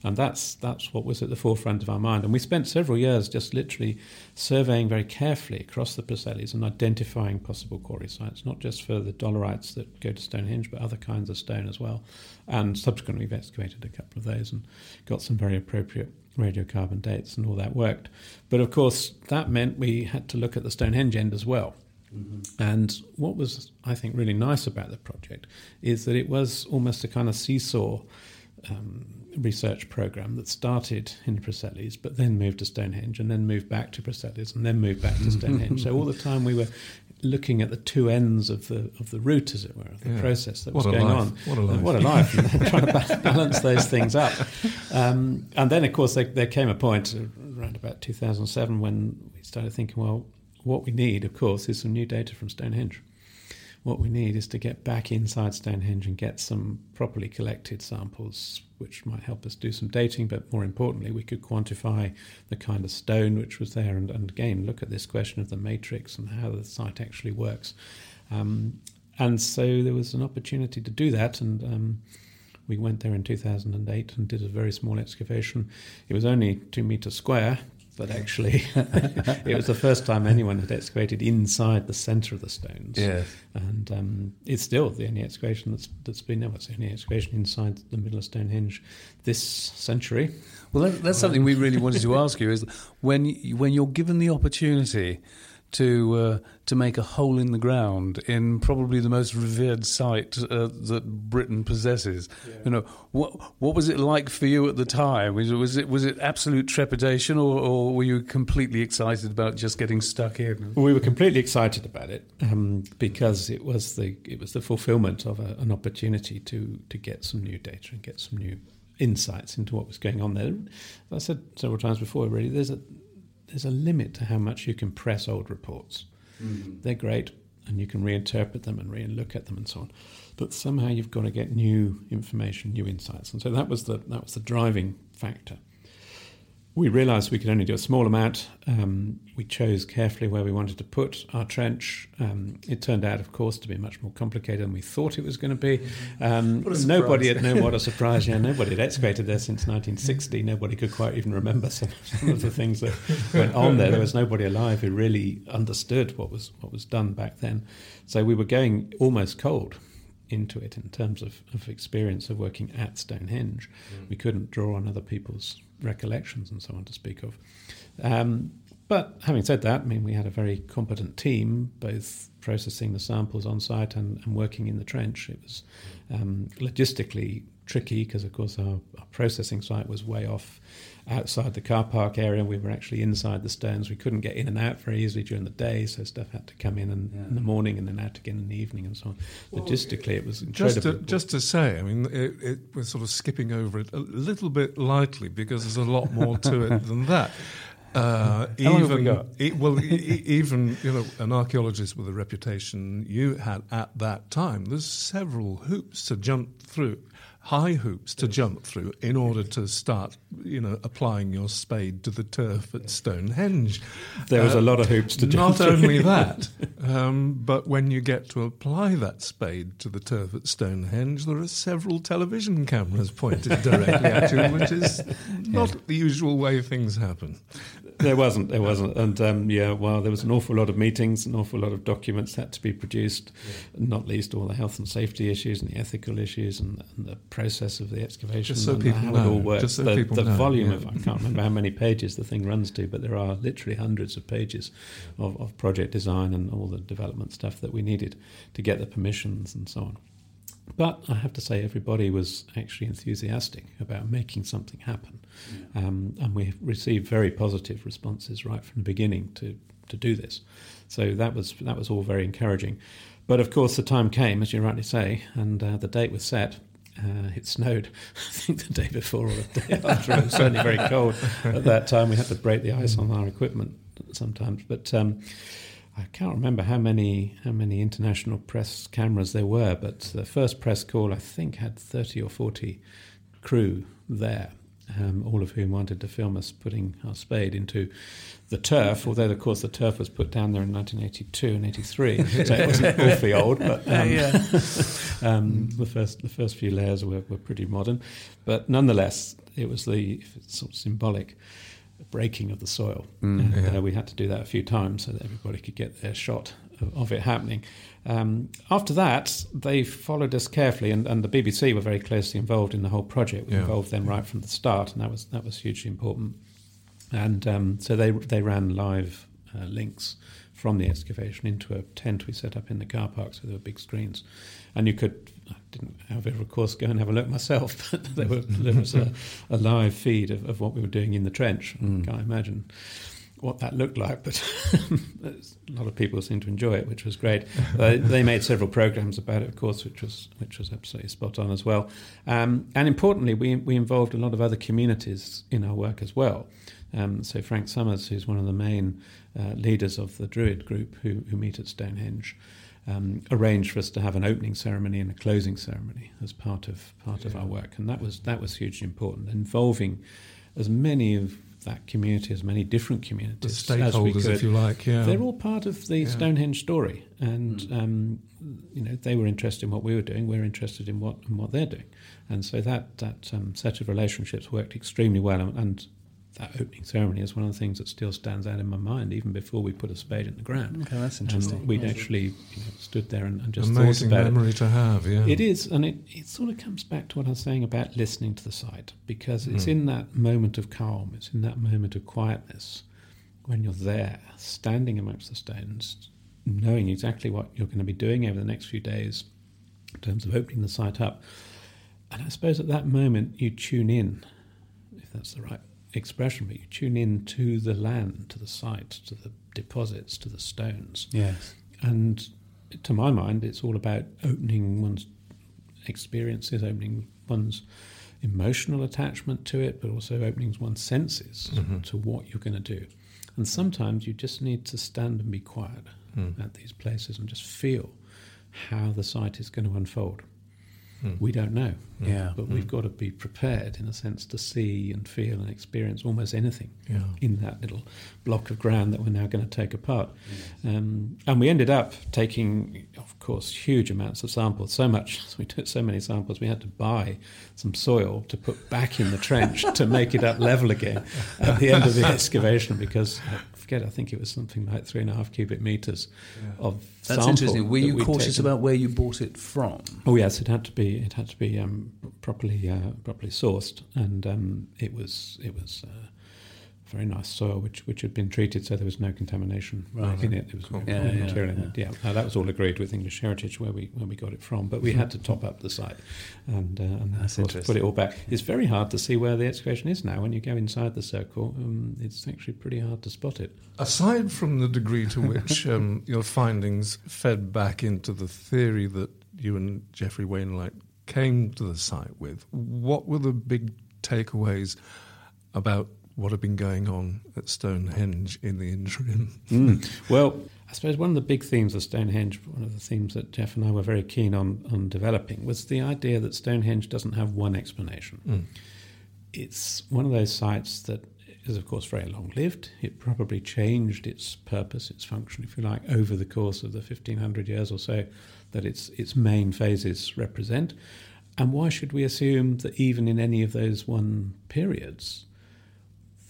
C: And that's that's what was at the forefront of our mind. And we spent several years just literally surveying very carefully across the Preseli's and identifying possible quarry sites, not just for the dolerites that go to Stonehenge, but other kinds of stone as well. And subsequently, we've excavated a couple of those and got some very appropriate radiocarbon dates, and all that worked. But of course, that meant we had to look at the Stonehenge end as well. Mm-hmm. And what was, I think, really nice about the project is that it was almost a kind of seesaw um, research program that started in Preseli's, but then moved to Stonehenge, and then moved back to Preseli's, and then moved back to Stonehenge. so all the time we were looking at the two ends of the of the route, as it were, of the yeah. process that
A: what
C: was going
A: life.
C: on.
A: What a life!
C: What a life! trying to balance those things up. Um, and then, of course, there, there came a point around about 2007 when we started thinking, well, what we need, of course, is some new data from Stonehenge. What we need is to get back inside Stonehenge and get some properly collected samples, which might help us do some dating, but more importantly, we could quantify the kind of stone which was there and, and again look at this question of the matrix and how the site actually works. Um, and so there was an opportunity to do that, and um, we went there in 2008 and did a very small excavation. It was only two meters square, but actually it was the first time anyone had excavated inside the centre of the stones.
B: Yes.
C: And um, it's still the only excavation that's, that's been there. It's the only excavation inside the middle of Stonehenge this century.
B: Well, that, that's something we really wanted to ask you is when, when you're given the opportunity to uh, to make a hole in the ground in probably the most revered site uh, that Britain possesses. Yeah. You know, what what was it like for you at the time? Was it was it, was it absolute trepidation, or, or, were you completely excited about just getting stuck in?
C: We were completely excited about it um, because it was the it was the fulfilment of a, an opportunity to to get some new data and get some new insights into what was going on there. As I said several times before, really, there's a there's a limit to how much you can press old reports. Mm-hmm. They're great, and you can reinterpret them and re-look at them and so on. But somehow you've got to get new information, new insights, and so that was the that was the driving factor we realised we could only do a small amount. Um, we chose carefully where we wanted to put our trench. Um, it turned out, of course, to be much more complicated than we thought it was going to be. Um, nobody had known what a surprise. Yeah, nobody had excavated there since 1960. Nobody could quite even remember some, some of the things that went on there. There was nobody alive who really understood what was what was done back then. So we were going almost cold into it in terms of, of experience of working at Stonehenge. Mm. We couldn't draw on other people's recollections and so on to speak of. Um, but having said that, I mean, we had a very competent team, both processing the samples on site and, and working in the trench. It was um, logistically tricky because, of course, our, our, processing site was way off outside the car park area. We were actually inside the stones. We couldn't get in and out very easily during the day, so stuff had to come in and, yeah. in the morning and then out again in the evening and so on. Well, Logistically, it was
A: incredible. Just to, just to say, I mean, it, it, we're sort of skipping over it a little bit lightly because there's a lot more to it than that.
B: Uh, even
A: we well, even you know, an archaeologist with a reputation you had at that time. There's several hoops to jump through high hoops to jump through in order to start, you know, applying your spade to the turf at Stonehenge.
C: There was
A: Uh,
C: a lot of hoops to jump through.
A: Not
C: through.
A: only that, um, but when you get to apply that spade to the turf at Stonehenge, there are several television cameras pointed directly at you, which is not the usual way things happen.
C: There wasn't, there wasn't, and um, yeah, well, there was an awful lot of meetings, an awful lot of documents had to be produced, not least all the health and safety issues and the ethical issues and, and the process of the excavation
A: Just so
C: and
A: people
C: how
A: know,
C: it all works.
A: just so
C: the
A: people
C: the
A: know,
C: volume
A: yeah.
C: of I can't remember how many pages the thing runs to, but there are literally hundreds of pages of, of project design and all the development stuff that we needed to get the permissions and so on. But I have to say, everybody was actually enthusiastic about making something happen. Um, and we received very positive responses right from the beginning to, to do this. So that was, that was all very encouraging. But of course, the time came, as you rightly say, and uh, the date was set. Uh, it snowed, I think, the day before or the day after. It was certainly very cold at that time. We had to break the ice on our equipment sometimes. But um, I can't remember how many how many international press cameras there were, but the first press call I think had thirty or forty crew there, um, all of whom wanted to film us putting our spade into the turf. Although of course the turf was put down there in 1982 and 83, so it wasn't awfully old. But um, um, the first the first few layers were, were pretty modern, but nonetheless it was the sort of symbolic breaking of the soil. and
A: yeah.
C: uh, we had to do that a few times so that everybody could get their shot of, of it happening. Um, after that, they followed us carefully, and, and the BBC were very closely involved in the whole project. We
A: Yeah.
C: involved them right from the start, and that was that was hugely important. And um, so they they ran live uh, links from the excavation into a tent we set up in the car park, so there were big screens, and you could. I didn't, however, of course, go and have a look myself, but there, were, there was a, a live feed of, of what we were doing in the trench. I can't imagine what that looked like, but a lot of people seemed to enjoy it, which was great. Uh, they made several programs about it, of course, which was which was absolutely spot on as well. Um, and importantly, we we involved a lot of other communities in our work as well. Um, so Frank Somers, who's one of the main uh, leaders of the Druid group who, who meet at Stonehenge, um, arranged for us to have an opening ceremony and a closing ceremony as part of part of our work, and that was that was hugely important, involving as many of that community, as many different
A: The
C: communities as we
A: stakeholders,
C: could.
A: if you like, yeah.
C: They're all part of the
A: Yeah.
C: Stonehenge story, and um, you know they were interested in what we were doing. We're interested in what in what they're doing, and so that that um, set of relationships worked extremely well. And, and that opening ceremony is one of the things that still stands out in my mind, even before we put a spade in the ground.
B: Okay, that's
C: And we'd actually you know, stood there and, and just
A: Amazing
C: thought about it.
A: memory to have, yeah.
C: It is, and it, it sort of comes back to what I was saying about listening to the site, because it's
A: Mm.
C: in that moment of calm, it's in that moment of quietness, when you're there, standing amongst the stones, knowing exactly what you're going to be doing over the next few days in terms of opening the site up. And I suppose at that moment you tune in, if that's the right expression, but you tune in to the land, to the site, to the deposits, to the stones.
B: Yes.
C: And to my mind, it's all about opening one's experiences, opening one's emotional attachment to it, but also opening one's senses
A: Mhm.
C: to what you're going to do. And sometimes you just need to stand and be quiet
A: Mm.
C: at these places and just feel how the site is going to unfold.
A: Mm.
C: We don't know,
B: Yeah.
C: but we've got to be prepared, in a sense, to see and feel and experience almost anything
A: yeah.
C: in that little block of ground that we're now going to take apart. Um, and we ended up taking, of course, huge amounts of samples. So much, we took so many samples, we had to buy some soil to put back in the trench to make it up level again at the end of the excavation because. I forget, I think it was something like three and a half cubic meters of
B: That's
C: sample
B: interesting. Were you cautious
C: taken.
B: about where you bought it from?
C: Oh yes, it had to be. It had to be um, properly uh, properly sourced, and um, it was it was uh, very nice soil, which which had been treated, so there was no contamination
B: Right.
C: in it. There was
A: Cool.
C: no
B: Yeah, yeah,
C: material in
B: yeah.
C: it. Yeah, that was all agreed with English Heritage where we where we got it from, but we had to top up the site and, uh, and
B: That's
C: of course, put it all back. It's very hard to see where the excavation is now. When you go inside the circle, um, it's actually pretty hard to spot it.
A: Aside from the degree to which um, your findings fed back into the theory that you and Geoffrey Wainwright came to the site with, what were the big takeaways about what had been going on at Stonehenge in the interim?
C: Mm. Well, I suppose one of the big themes of Stonehenge, one of the themes that Geoff and I were very keen on, on developing, was the idea that Stonehenge doesn't have one explanation.
A: Mm.
C: It's one of those sites that is, of course, very long lived. It probably changed its purpose, its function, if you like, over the course of the 1500 years or so that its, its main phases represent. And why should we assume that even in any of those one periods,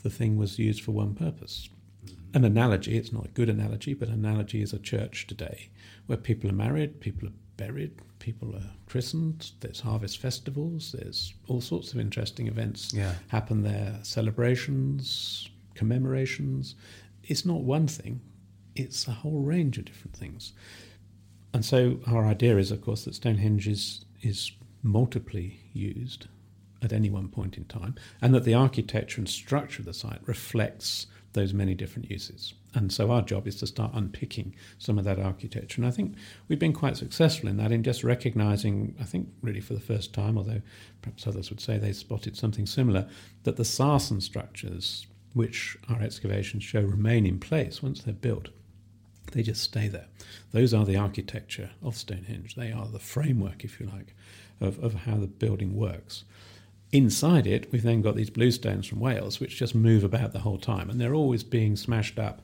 C: the thing was used for one purpose? Mm-hmm. An analogy, it's not a good analogy, but analogy is a church today where people are married, people are buried, people are christened, there's harvest festivals, there's all sorts of interesting events
B: Yeah.
C: happen there, celebrations, commemorations. It's not one thing, it's a whole range of different things. And so our idea is, of course, that Stonehenge is, is multiply used at any one point in time, and that the architecture and structure of the site reflects those many different uses. And so our job is to start unpicking some of that architecture. And I think we've been quite successful in that, in just recognizing, I think really for the first time, although perhaps others would say they spotted something similar, that the sarsen structures, which our excavations show remain in place once they're built, they just stay there. Those are the architecture of Stonehenge. They are the framework, if you like, of, of how the building works. Inside it, we've then got these bluestones from Wales, which just move about the whole time, and they're always being smashed up,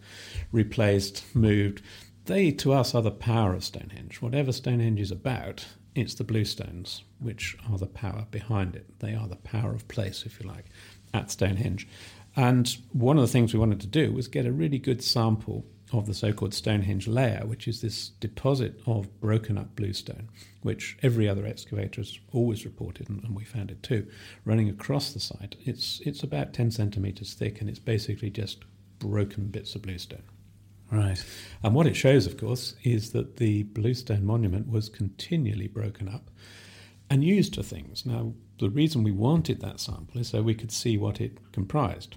C: replaced, moved. They, to us, are the power of Stonehenge. Whatever Stonehenge is about, it's the bluestones which are the power behind it. They are the power of place, if you like, at Stonehenge. And one of the things we wanted to do was get a really good sample of the so called Stonehenge layer, which is this deposit of broken up bluestone, which every other excavator has always reported, and, and we found it too, running across the site. It's, it's about 10 centimetres thick, and it's basically just broken bits of bluestone.
B: Right.
C: And what it shows, of course, is that the bluestone monument was continually broken up and used for things. Now, the reason we wanted that sample is so we could see what it comprised.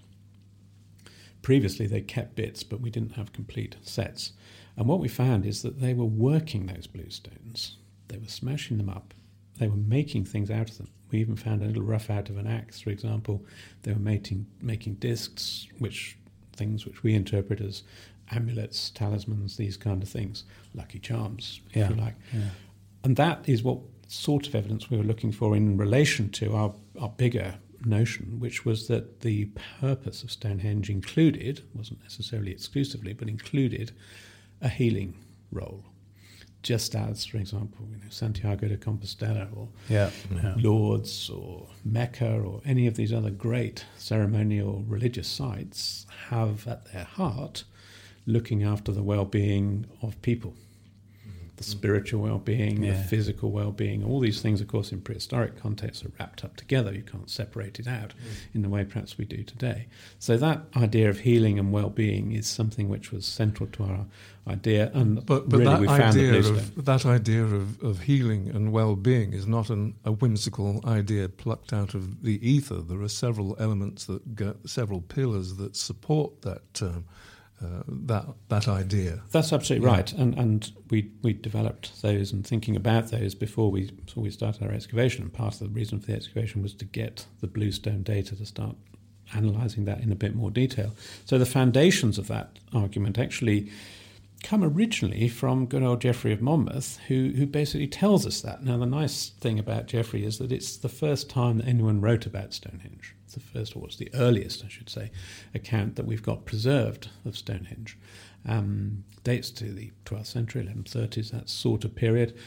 C: Previously, they kept bits, but we didn't have complete sets. And what we found is that they were working those bluestones. They were smashing them up. They were making things out of them. We even found a little rough out of an axe, for example. They were making making discs, which things which we interpret as amulets, talismans, these kind of things, lucky charms, if
B: Yeah.
C: you like.
B: Yeah.
C: And that is what sort of evidence we were looking for in relation to our, our bigger notion, which was that the purpose of Stonehenge included, wasn't necessarily exclusively, but included a healing role. Just as, for example, you know, Santiago de Compostela or
B: Yeah. yeah.
C: Lourdes or Mecca or any of these other great ceremonial religious sites have at their heart looking after the well being of people. The spiritual well being, the physical well being, all these things, of course, in prehistoric contexts are wrapped up together. You can't separate it out in the way perhaps we do today. So, that idea of healing and well being is something which was central to our idea. And
A: But, but
C: really,
A: that
C: we found
A: idea of that idea of, of healing and well-being is not an, a whimsical idea plucked out of the ether. There are several elements that go, several pillars that support that um, uh, that that idea.
C: That's absolutely
A: Yeah.
C: right, and and we we developed those and thinking about those before we before we started our excavation. And part of the reason for the excavation was to get the bluestone data to start analysing that in a bit more detail. So the foundations of that argument actually come originally from good old Geoffrey of Monmouth, who who basically tells us that. Now the nice thing about Geoffrey is that it's the first time that anyone wrote about Stonehenge. It's the first, or it's the earliest, I should say, account that we've got preserved of Stonehenge. Um, dates to the 12th century, 1130s, that sort of period.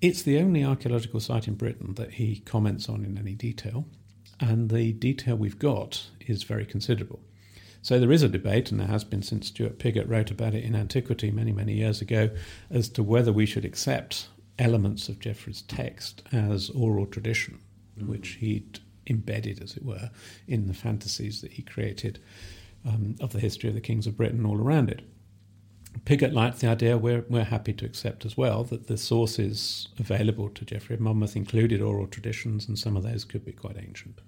C: It's the only archaeological site in Britain that he comments on in any detail, and the detail we've got is very considerable. So there is a debate, and there has been since Stuart Piggott wrote about it in Antiquity many, many years ago, as to whether we should accept elements of Geoffrey's text as oral tradition, which he'd embedded, as it were, in the fantasies that he created um, of the history of the kings of Britain all around it. Piggott liked the idea, we're, we're happy to accept as well, that the sources available to Geoffrey of Monmouth included oral traditions, and some of those could be quite ancient.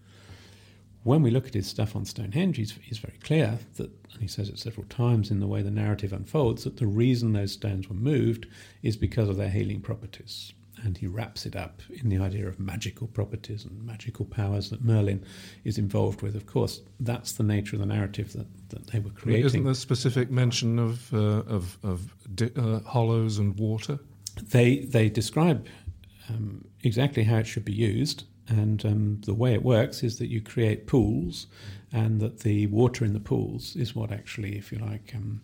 C: When we look at his stuff on Stonehenge, he's, he's very clear that, and he says it several times in the way the narrative unfolds, that the reason those stones were moved is because of their healing properties. and he wraps it up in the idea of magical properties and magical powers that Merlin is involved with. Of course, that's the nature of the narrative that, that they were creating.
A: Isn't there specific mention of uh, of, of di- uh, hollows and water?
C: They they describe um, exactly how it should be used, and um, the way it works is that you create pools, and that the water in the pools is what actually, if you like, um,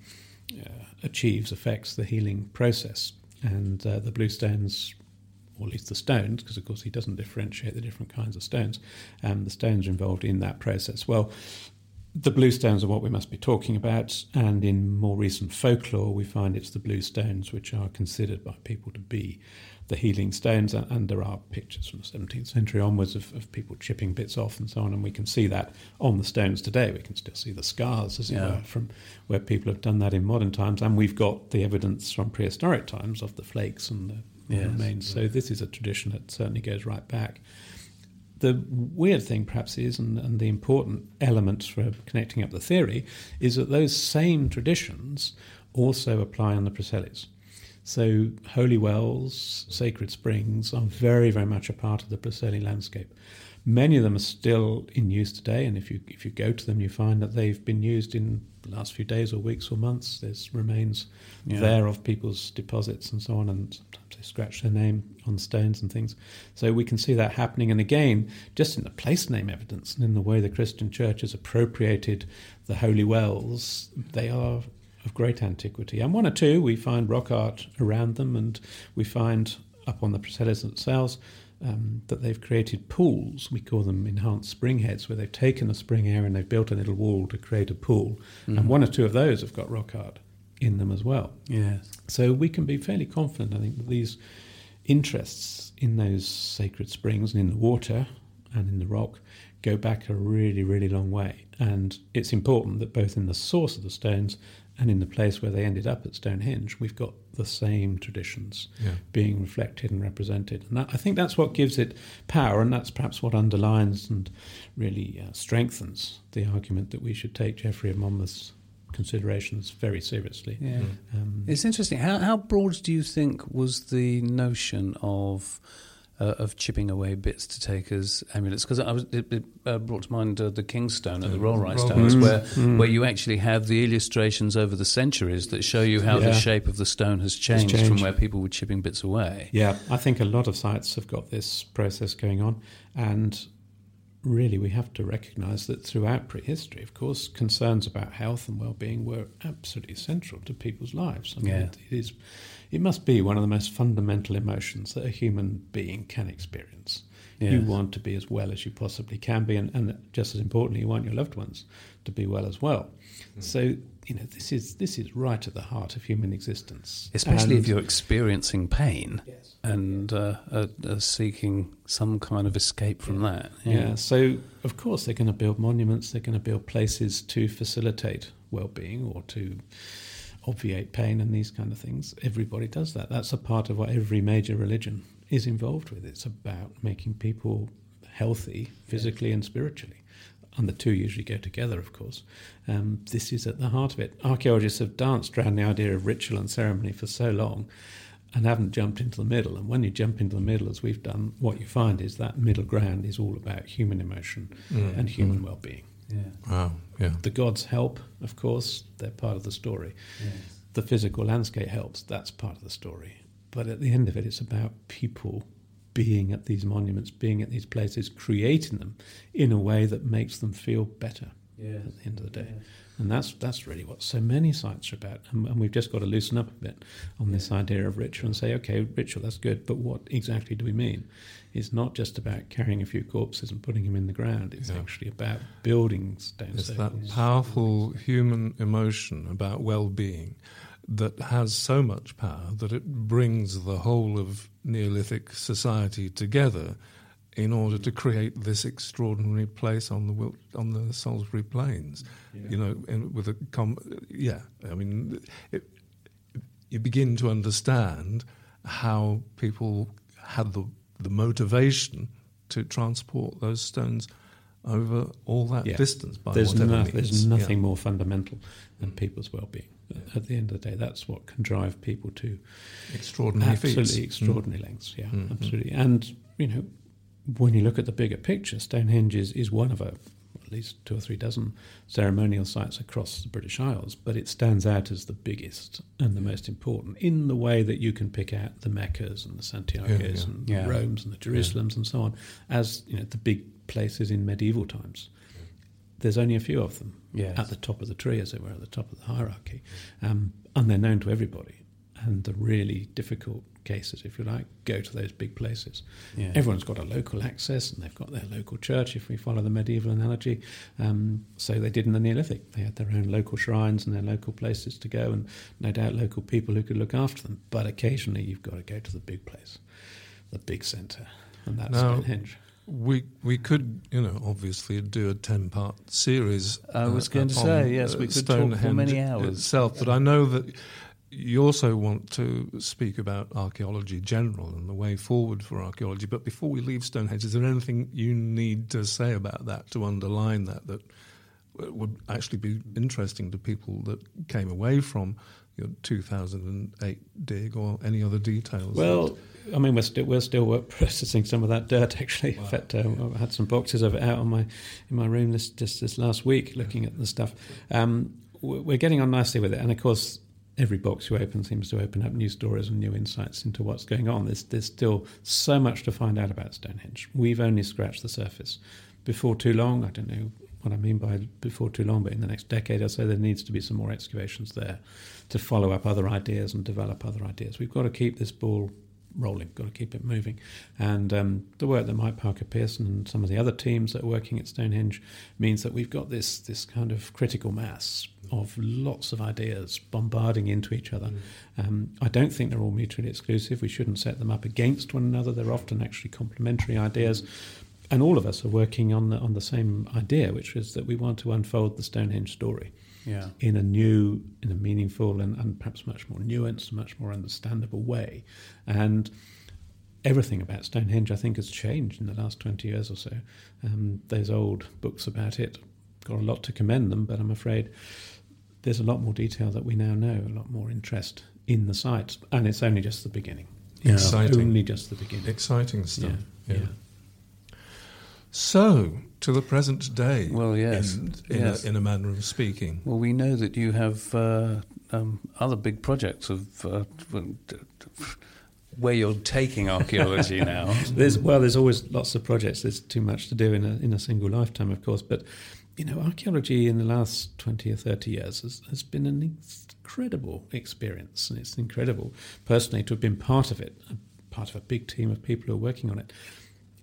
C: uh, achieves affects the healing process. And uh, the blue stones or at least the stones, because of course he doesn't differentiate the different kinds of stones. Um, the stones involved in that process. Well, the blue stones are what we must be talking about, and in more recent folklore, we find it's the blue stones which are considered by people to be the healing stones. And there are pictures from the 17th century onwards of, of people chipping bits off and so on, and we can see that on the stones today. We can still see the scars, as it
B: Yeah.
C: were, from where people have done that in modern times, and we've got the evidence from prehistoric times of the flakes and the
B: Yes.
C: remains. So this is a tradition that certainly goes right back. The weird thing, perhaps, is, and, and the important element for connecting up the theory, is that those same traditions also apply on the Preselis. So holy wells, sacred springs are very, very much a part of the Preseli landscape. Many of them are still in use today, and if you if you go to them, you find that they've been used in the last few days or weeks or months. There's remains
B: Yeah.
C: there of people's deposits and so on, and sometimes they scratch their name on stones and things. So we can see that happening. And again, just in the place name evidence and in the way the Christian Church has appropriated the holy wells, they are of great antiquity. And one or two, we find rock art around them, and we find up on the Preselis themselves um, that they've created pools. We call them enhanced spring heads, where they've taken the spring area and they've built a little wall to create a pool. And one or two of those have got rock art in them as well.
B: Yes.
C: So we can be fairly confident, I think, that these interests in those sacred springs and in the water and in the rock go back a really, really long way. And it's important that both in the source of the stones and in the place where they ended up at Stonehenge, we've got the same traditions
A: Yeah.
C: being reflected and represented. And that, I think that's what gives it power, and that's perhaps what underlines and really uh, strengthens the argument that we should take Geoffrey of Monmouth's considerations very seriously.
B: Yeah.
C: Um,
B: It's interesting. How, how broad do you think was the notion of uh, of chipping away bits to take as amulets? Because I was it, it uh, brought to mind uh, the King's Stone at the
A: Yeah,
B: Rollright
A: Roll
B: Stones,
C: Rice.
B: where
C: Mm.
B: where you actually have the illustrations over the centuries that show you how the shape of the stone has changed, from where people were chipping bits away.
C: Yeah, I think a lot of sites have got this process going on, and really we have to recognise that throughout prehistory, of course, concerns about health and well-being were absolutely central to people's lives. I mean,
B: Yeah.
C: it is, it must be one of the most fundamental emotions that a human being can experience. You want to be as well as you possibly can be, and, and just as importantly, you want your loved ones to be well as well. So, you know, this is this is right at the heart of human existence,
B: Especially if you're experiencing pain
C: Yes.
B: and uh, are, are seeking some kind of escape from that.
C: Yeah. So of course they're going to build monuments. They're going to build places to facilitate well-being or to obviate pain and these kind of things. Everybody does that. That's a part of what every major religion is involved with. It's about making people healthy physically and spiritually. And the two usually go together, of course. Um, this is at the heart of it. Archaeologists have danced around the idea of ritual and ceremony for so long and haven't jumped into the middle. And when you jump into the middle, as we've done, what you find is that middle ground is all about human emotion
A: Mm.
C: and human well-being.
B: Yeah.
A: Wow. Yeah.
C: The gods help, of course; they're part of the story. The physical landscape helps; that's part of the story. But at the end of it, it's about people being at these monuments, being at these places, creating them in a way that makes them feel better
B: Yeah.
C: at the end of the day. And that's that's really what so many sites are about. And, and we've just got to loosen up a bit on this idea of ritual and say, okay, ritual, that's good, but what exactly do we mean? It's not just about carrying a few corpses and putting them in the ground. It's
A: Yeah.
C: actually about building stone
A: It's that powerful human emotion about well-being that has so much power that it brings the whole of Neolithic society together in order to create this extraordinary place on the Wil- on the Salisbury Plains. You know, and with a com- yeah, I mean, it, you begin to understand how people had the the motivation to transport those stones over all that
C: Yeah.
A: distance by
C: There's,
A: whatever
C: no-
A: means.
C: there's
A: Yeah.
C: nothing more fundamental than people's well-being. At the end of the day, that's what can drive people to
A: Extraordinary
C: absolutely
A: feats.
C: extraordinary lengths. Yeah,
A: Mm, mm.
C: absolutely. And you know, when you look at the bigger picture, Stonehenge is, is one of a at least two or three dozen ceremonial sites across the British Isles, but it stands out as the biggest and the most important in the way that you can pick out the Meccas and the Santiago's
A: Yeah, yeah.
C: and
B: Yeah.
C: the Romes and the Jerusalems and so on as you know the big places in medieval times. There's only a few of them
B: Yes.
C: at the top of the tree, as it were, at the top of the hierarchy, um, and they're known to everybody. And the really difficult cases, if you like, go to those big places.
B: Yeah.
C: Everyone's got a local access, and they've got their local church. If we follow the medieval analogy, um, so they did in the Neolithic. They had their own local shrines and their local places to go, and no doubt local people who could look after them. But occasionally, you've got to go to the big place, the big centre, and that's
A: Now-
C: Stonehenge.
A: We we could you know obviously do a ten part series. uh,
B: I was going to say, yes, we could talk for
A: Stonehenge
B: many hours.
A: itself, but I know that you also want to speak about archaeology general and the way forward for archaeology. But before we leave Stonehenge, is there anything you need to say about that to underline that that would actually be interesting to people that came away from your 2008 dig or any other details?
C: Well, I mean, we're still we're still processing some of that dirt. Actually, in fact, um, I had some boxes of it out on my in my room this just this last week, looking at the stuff. Um, we're getting on nicely with it, and of course, every box you open seems to open up new stories and new insights into what's going on. There's there's still so much to find out about Stonehenge. We've only scratched the surface. Before too long, I don't know what I mean by before too long, but in the next decade or so, there needs to be some more excavations there to follow up other ideas and develop other ideas. We've got to keep this ball rolling, got to keep it moving. And um, the work that Mike Parker Pearson and some of the other teams that are working at Stonehenge means that we've got this this kind of critical mass of lots of ideas bombarding into each other. Um, I don't think they're all mutually exclusive. We shouldn't set them up against one another. They're often actually complementary ideas. And all of us are working on the on the same idea, which is that we want to unfold the Stonehenge story
B: Yeah.
C: in a new, in a meaningful, and, and perhaps much more nuanced, much more understandable way. And everything about Stonehenge, I think, has changed in the last 20 years or so. Um, those old books about it got a lot to commend them, but I'm afraid there's a lot more detail that we now know, a lot more interest in the site, and it's only just the beginning.
B: Yeah.
A: Exciting.
C: Only just the beginning.
A: Exciting stuff.
C: Yeah,
A: yeah.
C: yeah.
A: So, to the present day.
B: Well, yes,
A: In, in,
B: yes.
A: A, in a manner of speaking.
B: Well, we know that you have uh, um, other big projects of uh, where you're taking archaeology now.
C: There's well, there's always lots of projects. There's too much to do in a in a single lifetime, of course. But you know, archaeology in the last twenty or thirty years has, has been an incredible experience, and it's incredible personally to have been part of it, part of a big team of people who are working on it.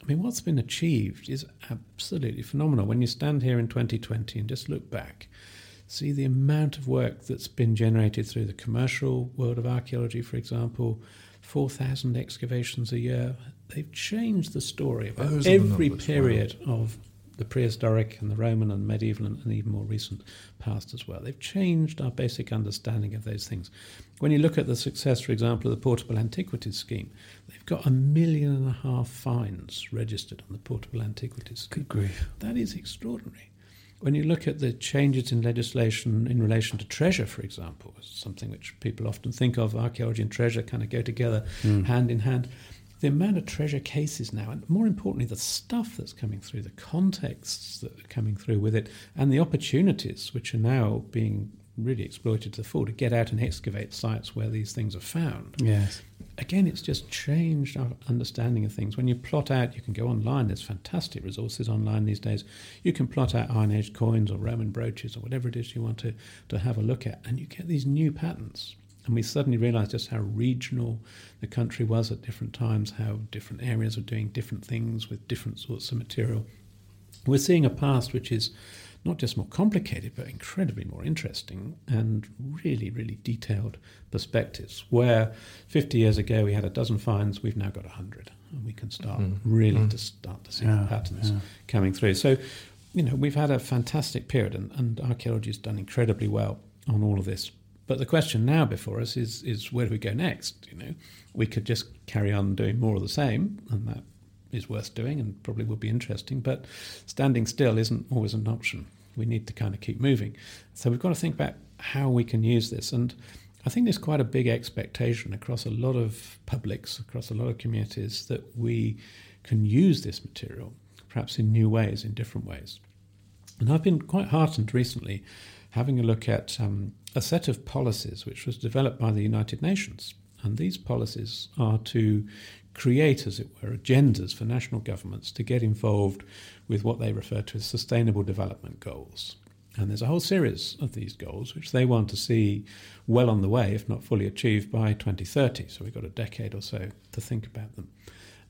C: I mean, what's been achieved is absolutely phenomenal. When you stand here in 2020 and just look back, see the amount of work that's been generated through the commercial world of archaeology, for example, 4,000 excavations a year. They've changed the story about
A: Those
C: every
A: numbers, wow.
C: period of the prehistoric and the Roman and medieval and, and even more recent past as well. They've changed our basic understanding of those things. When you look at the success, for example, of the Portable Antiquities Scheme, they've got a million and a half finds registered on the Portable Antiquities Scheme.
B: Good grief.
C: That is extraordinary. When you look at the changes in legislation in relation to treasure, for example, something which people often think of, archaeology and treasure kind of go together hmm. hand in hand. The amount of treasure cases now, and more importantly, the stuff that's coming through, the contexts that are coming through with it, and the opportunities which are now being really exploited to the full to get out and excavate sites where these things are found
B: Yes.
C: again, it's just changed our understanding of things. When you plot out, you can go online. There's fantastic resources online these days. You can plot out Iron Age coins or Roman brooches or whatever it is you want to, to have a look at, and you get these new patterns. And we suddenly realized just how regional the country was at different times, how different areas were doing different things with different sorts of material. We're seeing a past which is not just more complicated, but incredibly more interesting and really, really detailed perspectives. Where 50 years ago we had a dozen finds, we've now got 100. And we can start mm-hmm. really mm-hmm. to start to see
B: Yeah,
C: the patterns
B: yeah.
C: coming through. So, you know, we've had a fantastic period, and, and archaeology has done incredibly well on all of this. But the question now before us is, is where do we go next? You know, we could just carry on doing more of the same, and that is worth doing and probably would be interesting. But standing still isn't always an option. We need to kind of keep moving. So we've got to think about how we can use this. And I think there's quite a big expectation across a lot of publics, across a lot of communities, that we can use this material, perhaps in new ways, in different ways. And I've been quite heartened recently having a look at um, a set of policies which was developed by the United Nations. And these policies are to create, as it were, agendas for national governments to get involved with what they refer to as sustainable development goals. And there's a whole series of these goals which they want to see well on the way, if not fully achieved, by 2030. So we've got a decade or so to think about them.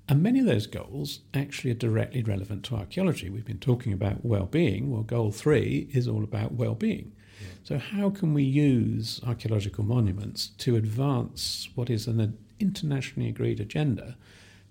C: And many of those goals actually are directly relevant to archaeology. We've been talking about well being. Well, goal three is all about well being. So, how can we use archaeological monuments to advance what is an internationally agreed agenda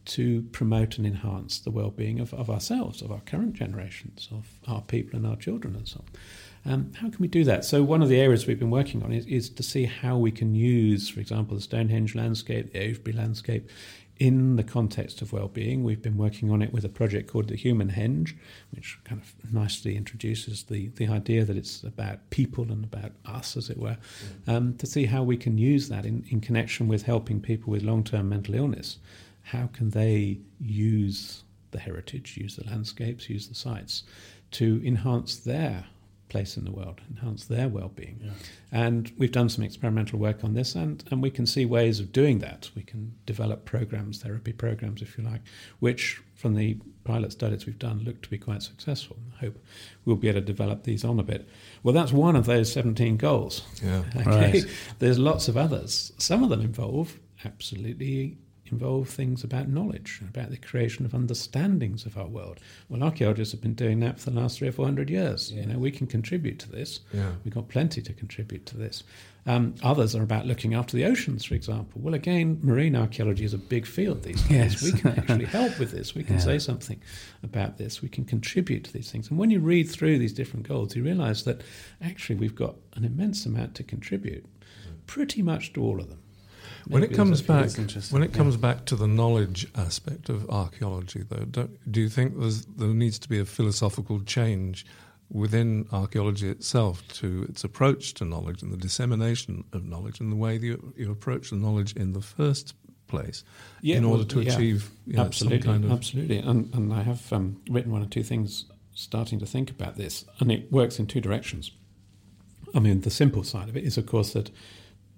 C: to promote and enhance the well being of, of ourselves, of our current generations, of our people and our children, and so on? Um, how can we do that? So, one of the areas we've been working on is, is, to see how we can use, for example, the Stonehenge landscape, the Avebury landscape, in the context of well-being. We've been working on it with a project called the Human Henge, which kind of nicely introduces the, the idea that it's about people and about us, as it were, um, to see how we can use that in, in connection with helping people with long-term mental illness. How can they use the heritage, use the landscapes, use the sites to enhance their place in the world, enhance their well-being. Yeah. And we've done some experimental work on this, and, and we can see ways of doing that. We can develop programs, therapy programs, if you like, which from the pilot studies we've done look to be quite successful. I hope we'll be able to develop these on a bit. Well, that's one of those 17 goals.
A: Yeah.
C: Okay? Right. There's lots of others. Some of them involve absolutely involve things about knowledge, about the creation of understandings of our world. Well, archaeologists have been doing that for the last three or four hundred years. Yeah. You know, we can contribute to this. Yeah. We've got plenty to contribute to this. Um, others are about looking after the oceans, for example. Well, again, marine archaeology is a big field these days. Yes. We can actually help with this. We can yeah. say something about this. We can contribute to these things. And when you read through these different goals, you realize that actually we've got an immense amount to contribute, pretty much to all of them
A: when it comes back, when it comes yeah. back to the knowledge aspect of archaeology, though, do you think there needs to be a philosophical change within archaeology itself to its approach to knowledge and the dissemination of knowledge and the way you, you approach the knowledge in the first place yeah, in order well, to achieve
C: you know, absolutely, kind of absolutely. And, and I have um, written one or two things starting to think about this, and it works in two directions. I mean, the simple side of it is, of course, that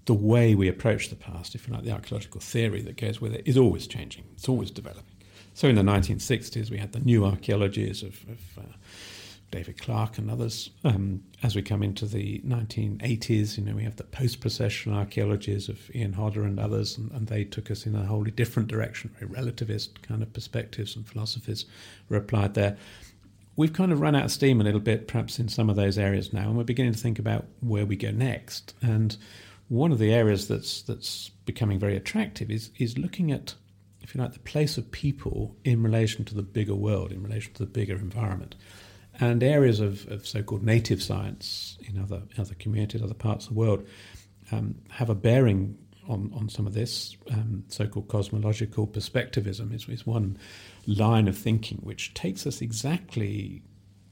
C: the way we approach the past, if you like, the archaeological theory that goes with it, is always changing. It's always developing. So in the 1960s, we had the new archaeologies of, of uh, David Clarke and others. Um, as we come into the 1980s, you know, we have the post-processual archaeologies of Ian Hodder and others, and, and, they took us in a wholly different direction. Very relativist kind of perspectives and philosophies were applied there. We've kind of run out of steam a little bit, perhaps in some of those areas now, and we're beginning to think about where we go next. And one of the areas that's that's becoming very attractive is is looking at, if you like, the place of people in relation to the bigger world, in relation to the bigger environment, and areas of, of so-called native science in other other communities, other parts of the world, um, have a bearing on, on some of this. Um, so-called cosmological perspectivism is, is one line of thinking which takes us exactly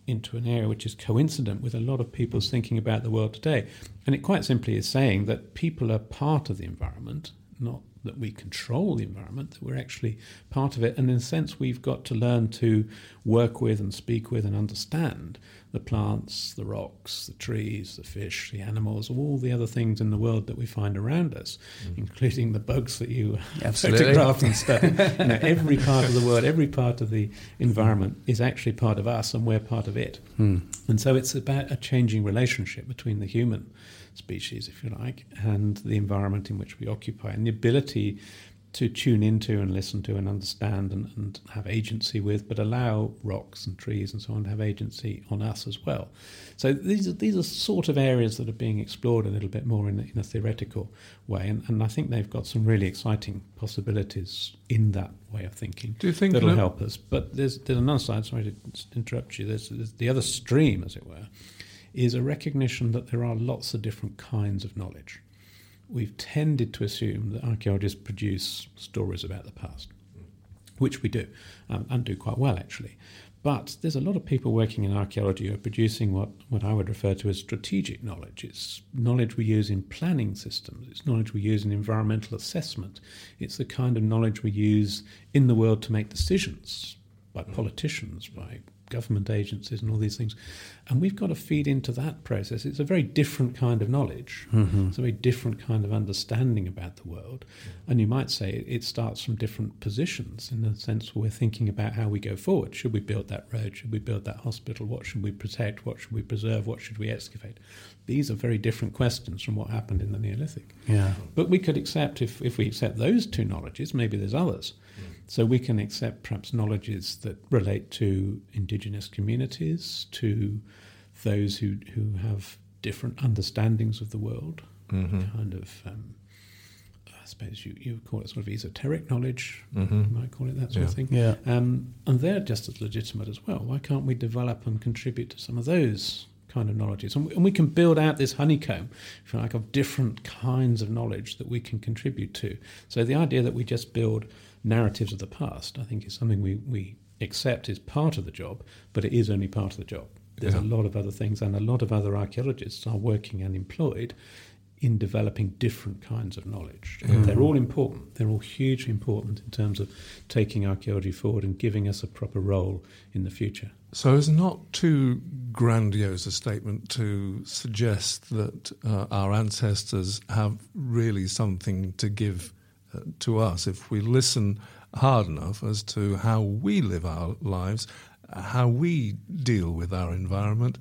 C: into an area which is coincident with a lot of people's thinking about the world today. And it quite simply is saying that people are part of the environment, not that we control the environment, that we're actually part of it. And in a sense, we've got to learn to work with and speak with and understand the plants, the rocks, the trees, the fish, the animals, all the other things in the world that we find around us, mm. including the bugs that you photograph and stuff. you know, every part of the world, every part of the environment is actually part of us, and we're part of it. Mm. And so it's about a changing relationship between the human species, if you like, and the environment in which we occupy, and the ability to tune into and listen to and understand and, and, have agency with, but allow rocks and trees and so on to have agency on us as well. So these are these are sort of areas that are being explored a little bit more in, in a theoretical way, and, and I think they've got some really exciting possibilities in that way of thinking.
A: Do you think
C: that'll help us? But there's there's another side. Sorry to interrupt you. There's, there's the other stream, as it were, is a recognition that there are lots of different kinds of knowledge we've tended to assume that archaeologists produce stories about the past, which we do, um, and do quite well actually. But there's a lot of people working in archaeology who are producing what, what I would refer to as strategic knowledge. It's knowledge we use in planning systems, it's knowledge we use in environmental assessment, it's the kind of knowledge we use in the world to make decisions by politicians, by government agencies, and all these things. And we've got to feed into that process. It's a very different kind of knowledge, mm-hmm. it's a very different kind of understanding about the world. And you might say it starts from different positions in the sense we're thinking about how we go forward. Should we build that road? Should we build that hospital? What should we protect? What should we preserve? What should we excavate? These are very different questions from what happened in the Neolithic.
B: Yeah.
C: But we could accept, if, if we accept those two knowledges, maybe there's others. So we can accept perhaps knowledges that relate to indigenous communities, to those who, who have different understandings of the world, mm-hmm. kind of, um, I suppose you, you call it sort of esoteric knowledge, mm-hmm. you might call it that sort
B: yeah.
C: of thing.
B: Yeah.
C: Um, and they're just as legitimate as well. Why can't we develop and contribute to some of those kind of knowledges. And we, and we, can build out this honeycomb, if you like, of different kinds of knowledge that we can contribute to. So the idea that we just build narratives of the past, I think, is something we, we accept is part of the job, but it is only part of the job. There's yeah. a lot of other things, and a lot of other archaeologists are working and employed in developing different kinds of knowledge. Mm. They're all important. They're all hugely important in terms of taking archaeology forward and giving us a proper role in the future.
A: So it's not too grandiose a statement to suggest that uh, our ancestors have really something to give to us if we listen hard enough as to how we live our lives, how we deal with our environment,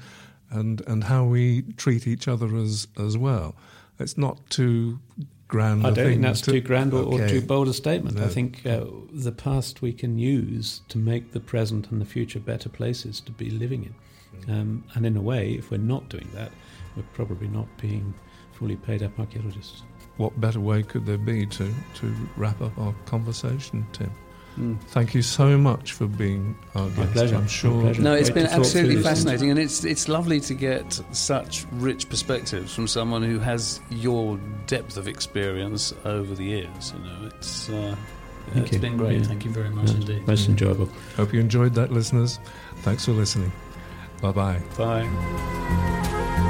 A: and and how we treat each other as as well. It's not too grand.
C: I don't think that's to, too grand or, okay. or, too bold a statement. No. I think uh, the past we can use to make the present and the future better places to be living in. Um, and in a way, if we're not doing that, we're probably not being fully paid up archaeologists
A: what better way could there be to, to wrap up our conversation, Tim? Mm. Thank you so much for being our
C: My
A: guest.
C: Pleasure.
A: I'm sure.
C: Pleasure.
B: No, it's Great been absolutely fascinating, and it's it's lovely to get such rich perspectives from someone who has your depth of experience over the years. You know, it's uh,
C: yeah, it's
B: you. been great. Yeah. Thank you very much
C: yeah,
B: indeed.
C: Most enjoyable.
A: Hope you enjoyed that, listeners. Thanks for listening. Bye-bye.
B: Bye.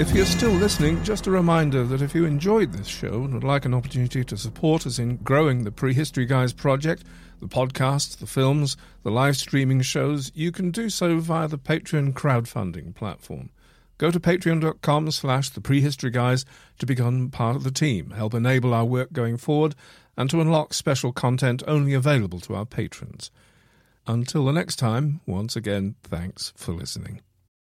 A: If you're still listening, just a reminder that if you enjoyed this show and would like an opportunity to support us in growing the Prehistory Guys project, the podcasts, the films, the live streaming shows, you can do so via the Patreon crowdfunding platform. Go to patreon.com slash the prehistory guys to become part of the team, help enable our work going forward, and to unlock special content only available to our patrons. Until the next time, once again, thanks for listening.